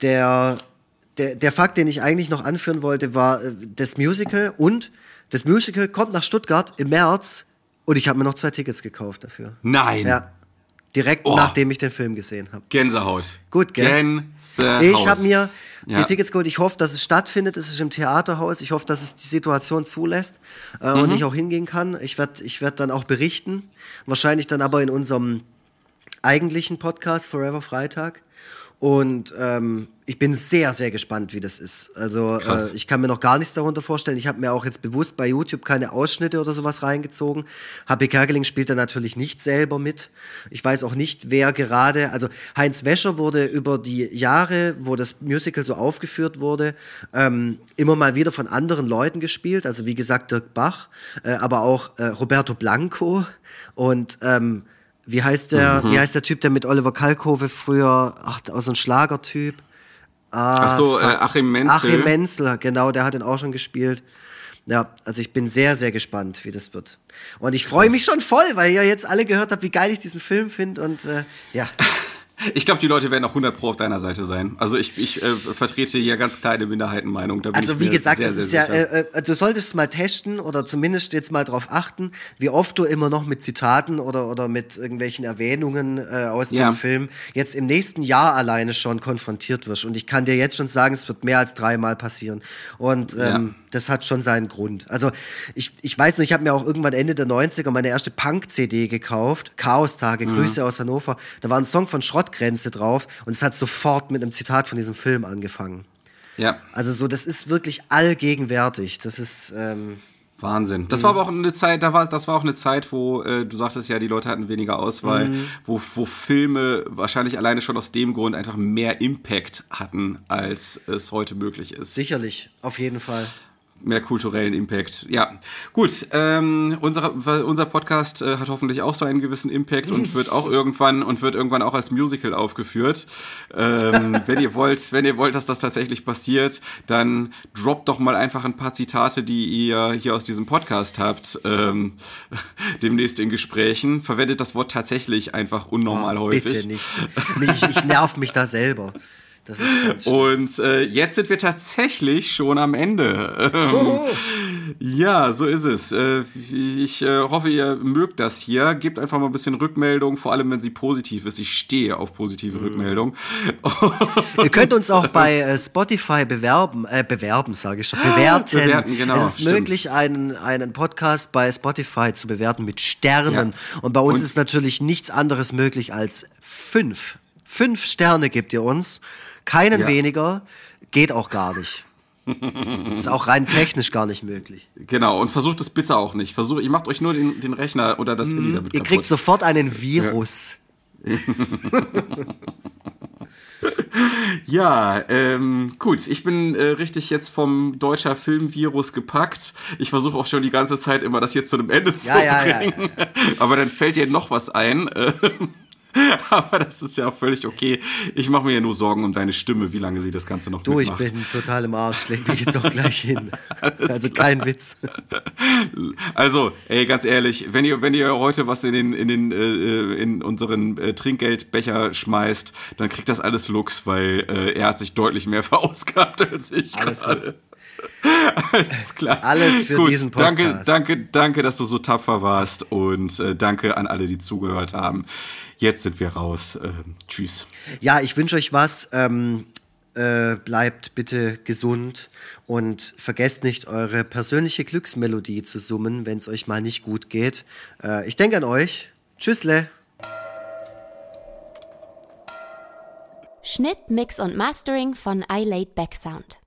der der, der Fakt, den ich eigentlich noch anführen wollte, war äh, das Musical und das Musical kommt nach Stuttgart im März und ich habe mir noch zwei Tickets gekauft dafür. Nein. Ja. Direkt oh. nachdem ich den Film gesehen habe. Gänsehaut. Gut, gell? Gänsehaut. Ich habe mir die Tickets geholt. Ich hoffe, dass es stattfindet. Es ist im Theaterhaus. Ich hoffe, dass es die Situation zulässt äh, Mhm. und ich auch hingehen kann. Ich werde ich werd dann auch berichten. Wahrscheinlich dann aber in unserem eigentlichen Podcast Forever Freitag. Und ähm, ich bin sehr, sehr gespannt, wie das ist. Also äh, ich kann mir noch gar nichts darunter vorstellen. Ich habe mir auch jetzt bewusst bei YouTube keine Ausschnitte oder sowas reingezogen. HP Kerkeling spielt da natürlich nicht selber mit. Ich weiß auch nicht, wer gerade, also Heinz Wäscher wurde über die Jahre, wo das Musical so aufgeführt wurde, ähm, immer mal wieder von anderen Leuten gespielt. Also wie gesagt Dirk Bach, äh, aber auch äh, Roberto Blanco und ähm, wie heißt der, wie heißt der Typ, der mit Oliver Kalkofe früher, ach, aus so ein Schlagertyp? Ach so, äh, Achim Menzel. Achim Menzel, genau, der hat ihn auch schon gespielt. Ja, also ich bin sehr, sehr gespannt, wie das wird. Und ich freue mich schon voll, weil ihr jetzt alle gehört habt, wie geil ich diesen Film finde. Und äh, ja, Ich glaube, die Leute werden auch 100 Pro auf deiner Seite sein. Also ich, ich äh, vertrete hier ganz kleine Minderheitenmeinung. Also wie gesagt, sehr, sehr ist ja, äh, äh, du solltest es mal testen oder zumindest jetzt mal drauf achten, wie oft du immer noch mit Zitaten oder, oder mit irgendwelchen Erwähnungen äh, aus Ja. dem Film jetzt im nächsten Jahr alleine schon konfrontiert wirst. Und ich kann dir jetzt schon sagen, es wird mehr als dreimal passieren. Und ähm, Ja. das hat schon seinen Grund. Also ich, ich weiß noch, ich habe mir auch irgendwann Ende der 90er meine erste Punk-CD gekauft, Chaos-Tage, Mhm. Grüße aus Hannover. Da war ein Song von Schrottgrenze drauf und es hat sofort mit einem Zitat von diesem Film angefangen. ja. Also so, das ist wirklich allgegenwärtig. Das ist, ähm, Wahnsinn. Mhm. Das war aber auch eine Zeit, da war, das war auch eine Zeit, wo äh, du sagtest ja, die Leute hatten weniger Auswahl, Mhm. wo, wo Filme wahrscheinlich alleine schon aus dem Grund einfach mehr Impact hatten, als es heute möglich ist. sicherlich, auf jeden Fall. Mehr kulturellen Impact. Ja, gut. Ähm, unser, unser Podcast äh, hat hoffentlich auch so einen gewissen Impact und wird auch irgendwann und wird irgendwann auch als Musical aufgeführt. Ähm, (laughs) wenn ihr wollt, wenn ihr wollt, dass das tatsächlich passiert, dann droppt doch mal einfach ein paar Zitate, die ihr hier aus diesem Podcast habt, ähm, (laughs) demnächst in Gesprächen. Verwendet das Wort tatsächlich einfach unnormal häufig. Bitte nicht. Ich, ich nerv mich da selber. (laughs) Das ist ganz. Und äh, jetzt sind wir tatsächlich schon am Ende. Ähm, Ja, so ist es. Äh, ich äh, hoffe, ihr mögt das hier. Gebt einfach mal ein bisschen Rückmeldung, vor allem wenn sie positiv ist. Ich stehe auf positive Mhm. Rückmeldung. (laughs) Ihr könnt uns auch bei äh, Spotify bewerben, äh, bewerben, sage ich schon, bewerten. Bewerten, genau, Es ist stimmt. möglich, einen, einen Podcast bei Spotify zu bewerten mit Sternen. Ja. Und bei uns Und- ist natürlich nichts anderes möglich als fünf. Fünf Sterne gebt ihr uns. Keinen Ja. weniger. Geht auch gar nicht. ist auch rein technisch gar nicht möglich. Genau, und versucht es bitte auch nicht. Versucht, ihr macht euch nur den, den Rechner oder das Handy damit Mhm. Ihr kaputt. kriegt sofort einen Virus. (laughs) Ja, ähm, gut. Ich bin äh, richtig jetzt vom deutscher Filmvirus gepackt. Ich versuche auch schon die ganze Zeit immer das jetzt zu einem Ende zu Ja, ja, ja, bringen. (laughs) Aber dann fällt dir noch was ein. (laughs) (laughs) Aber das ist ja auch völlig okay. Ich mache mir ja nur Sorgen um deine Stimme, wie lange sie das Ganze noch Du, ich mitmacht. bin total im Arsch. Leg mich jetzt auch gleich hin. (laughs) Also kein Witz. (laughs) Also, ey, ganz ehrlich, wenn ihr, wenn ihr heute was in den, in den, äh, in unseren äh, Trinkgeldbecher schmeißt, dann kriegt das alles Lux, weil äh, er hat sich deutlich mehr verausgabt als ich Alles gerade. Alles klar. Alles für Gut, diesen Danke, Podcast. danke, danke, dass du so tapfer warst und äh, danke an alle, die zugehört haben. Jetzt sind wir raus. Ähm, tschüss. Ja, ich wünsche euch was. Ähm, äh, bleibt bitte gesund und vergesst nicht, eure persönliche Glücksmelodie zu summen, wenn es euch mal nicht gut geht. Äh, ich denke an euch. Tschüssle. Schnitt, Mix und Mastering von iLaid Back Sound.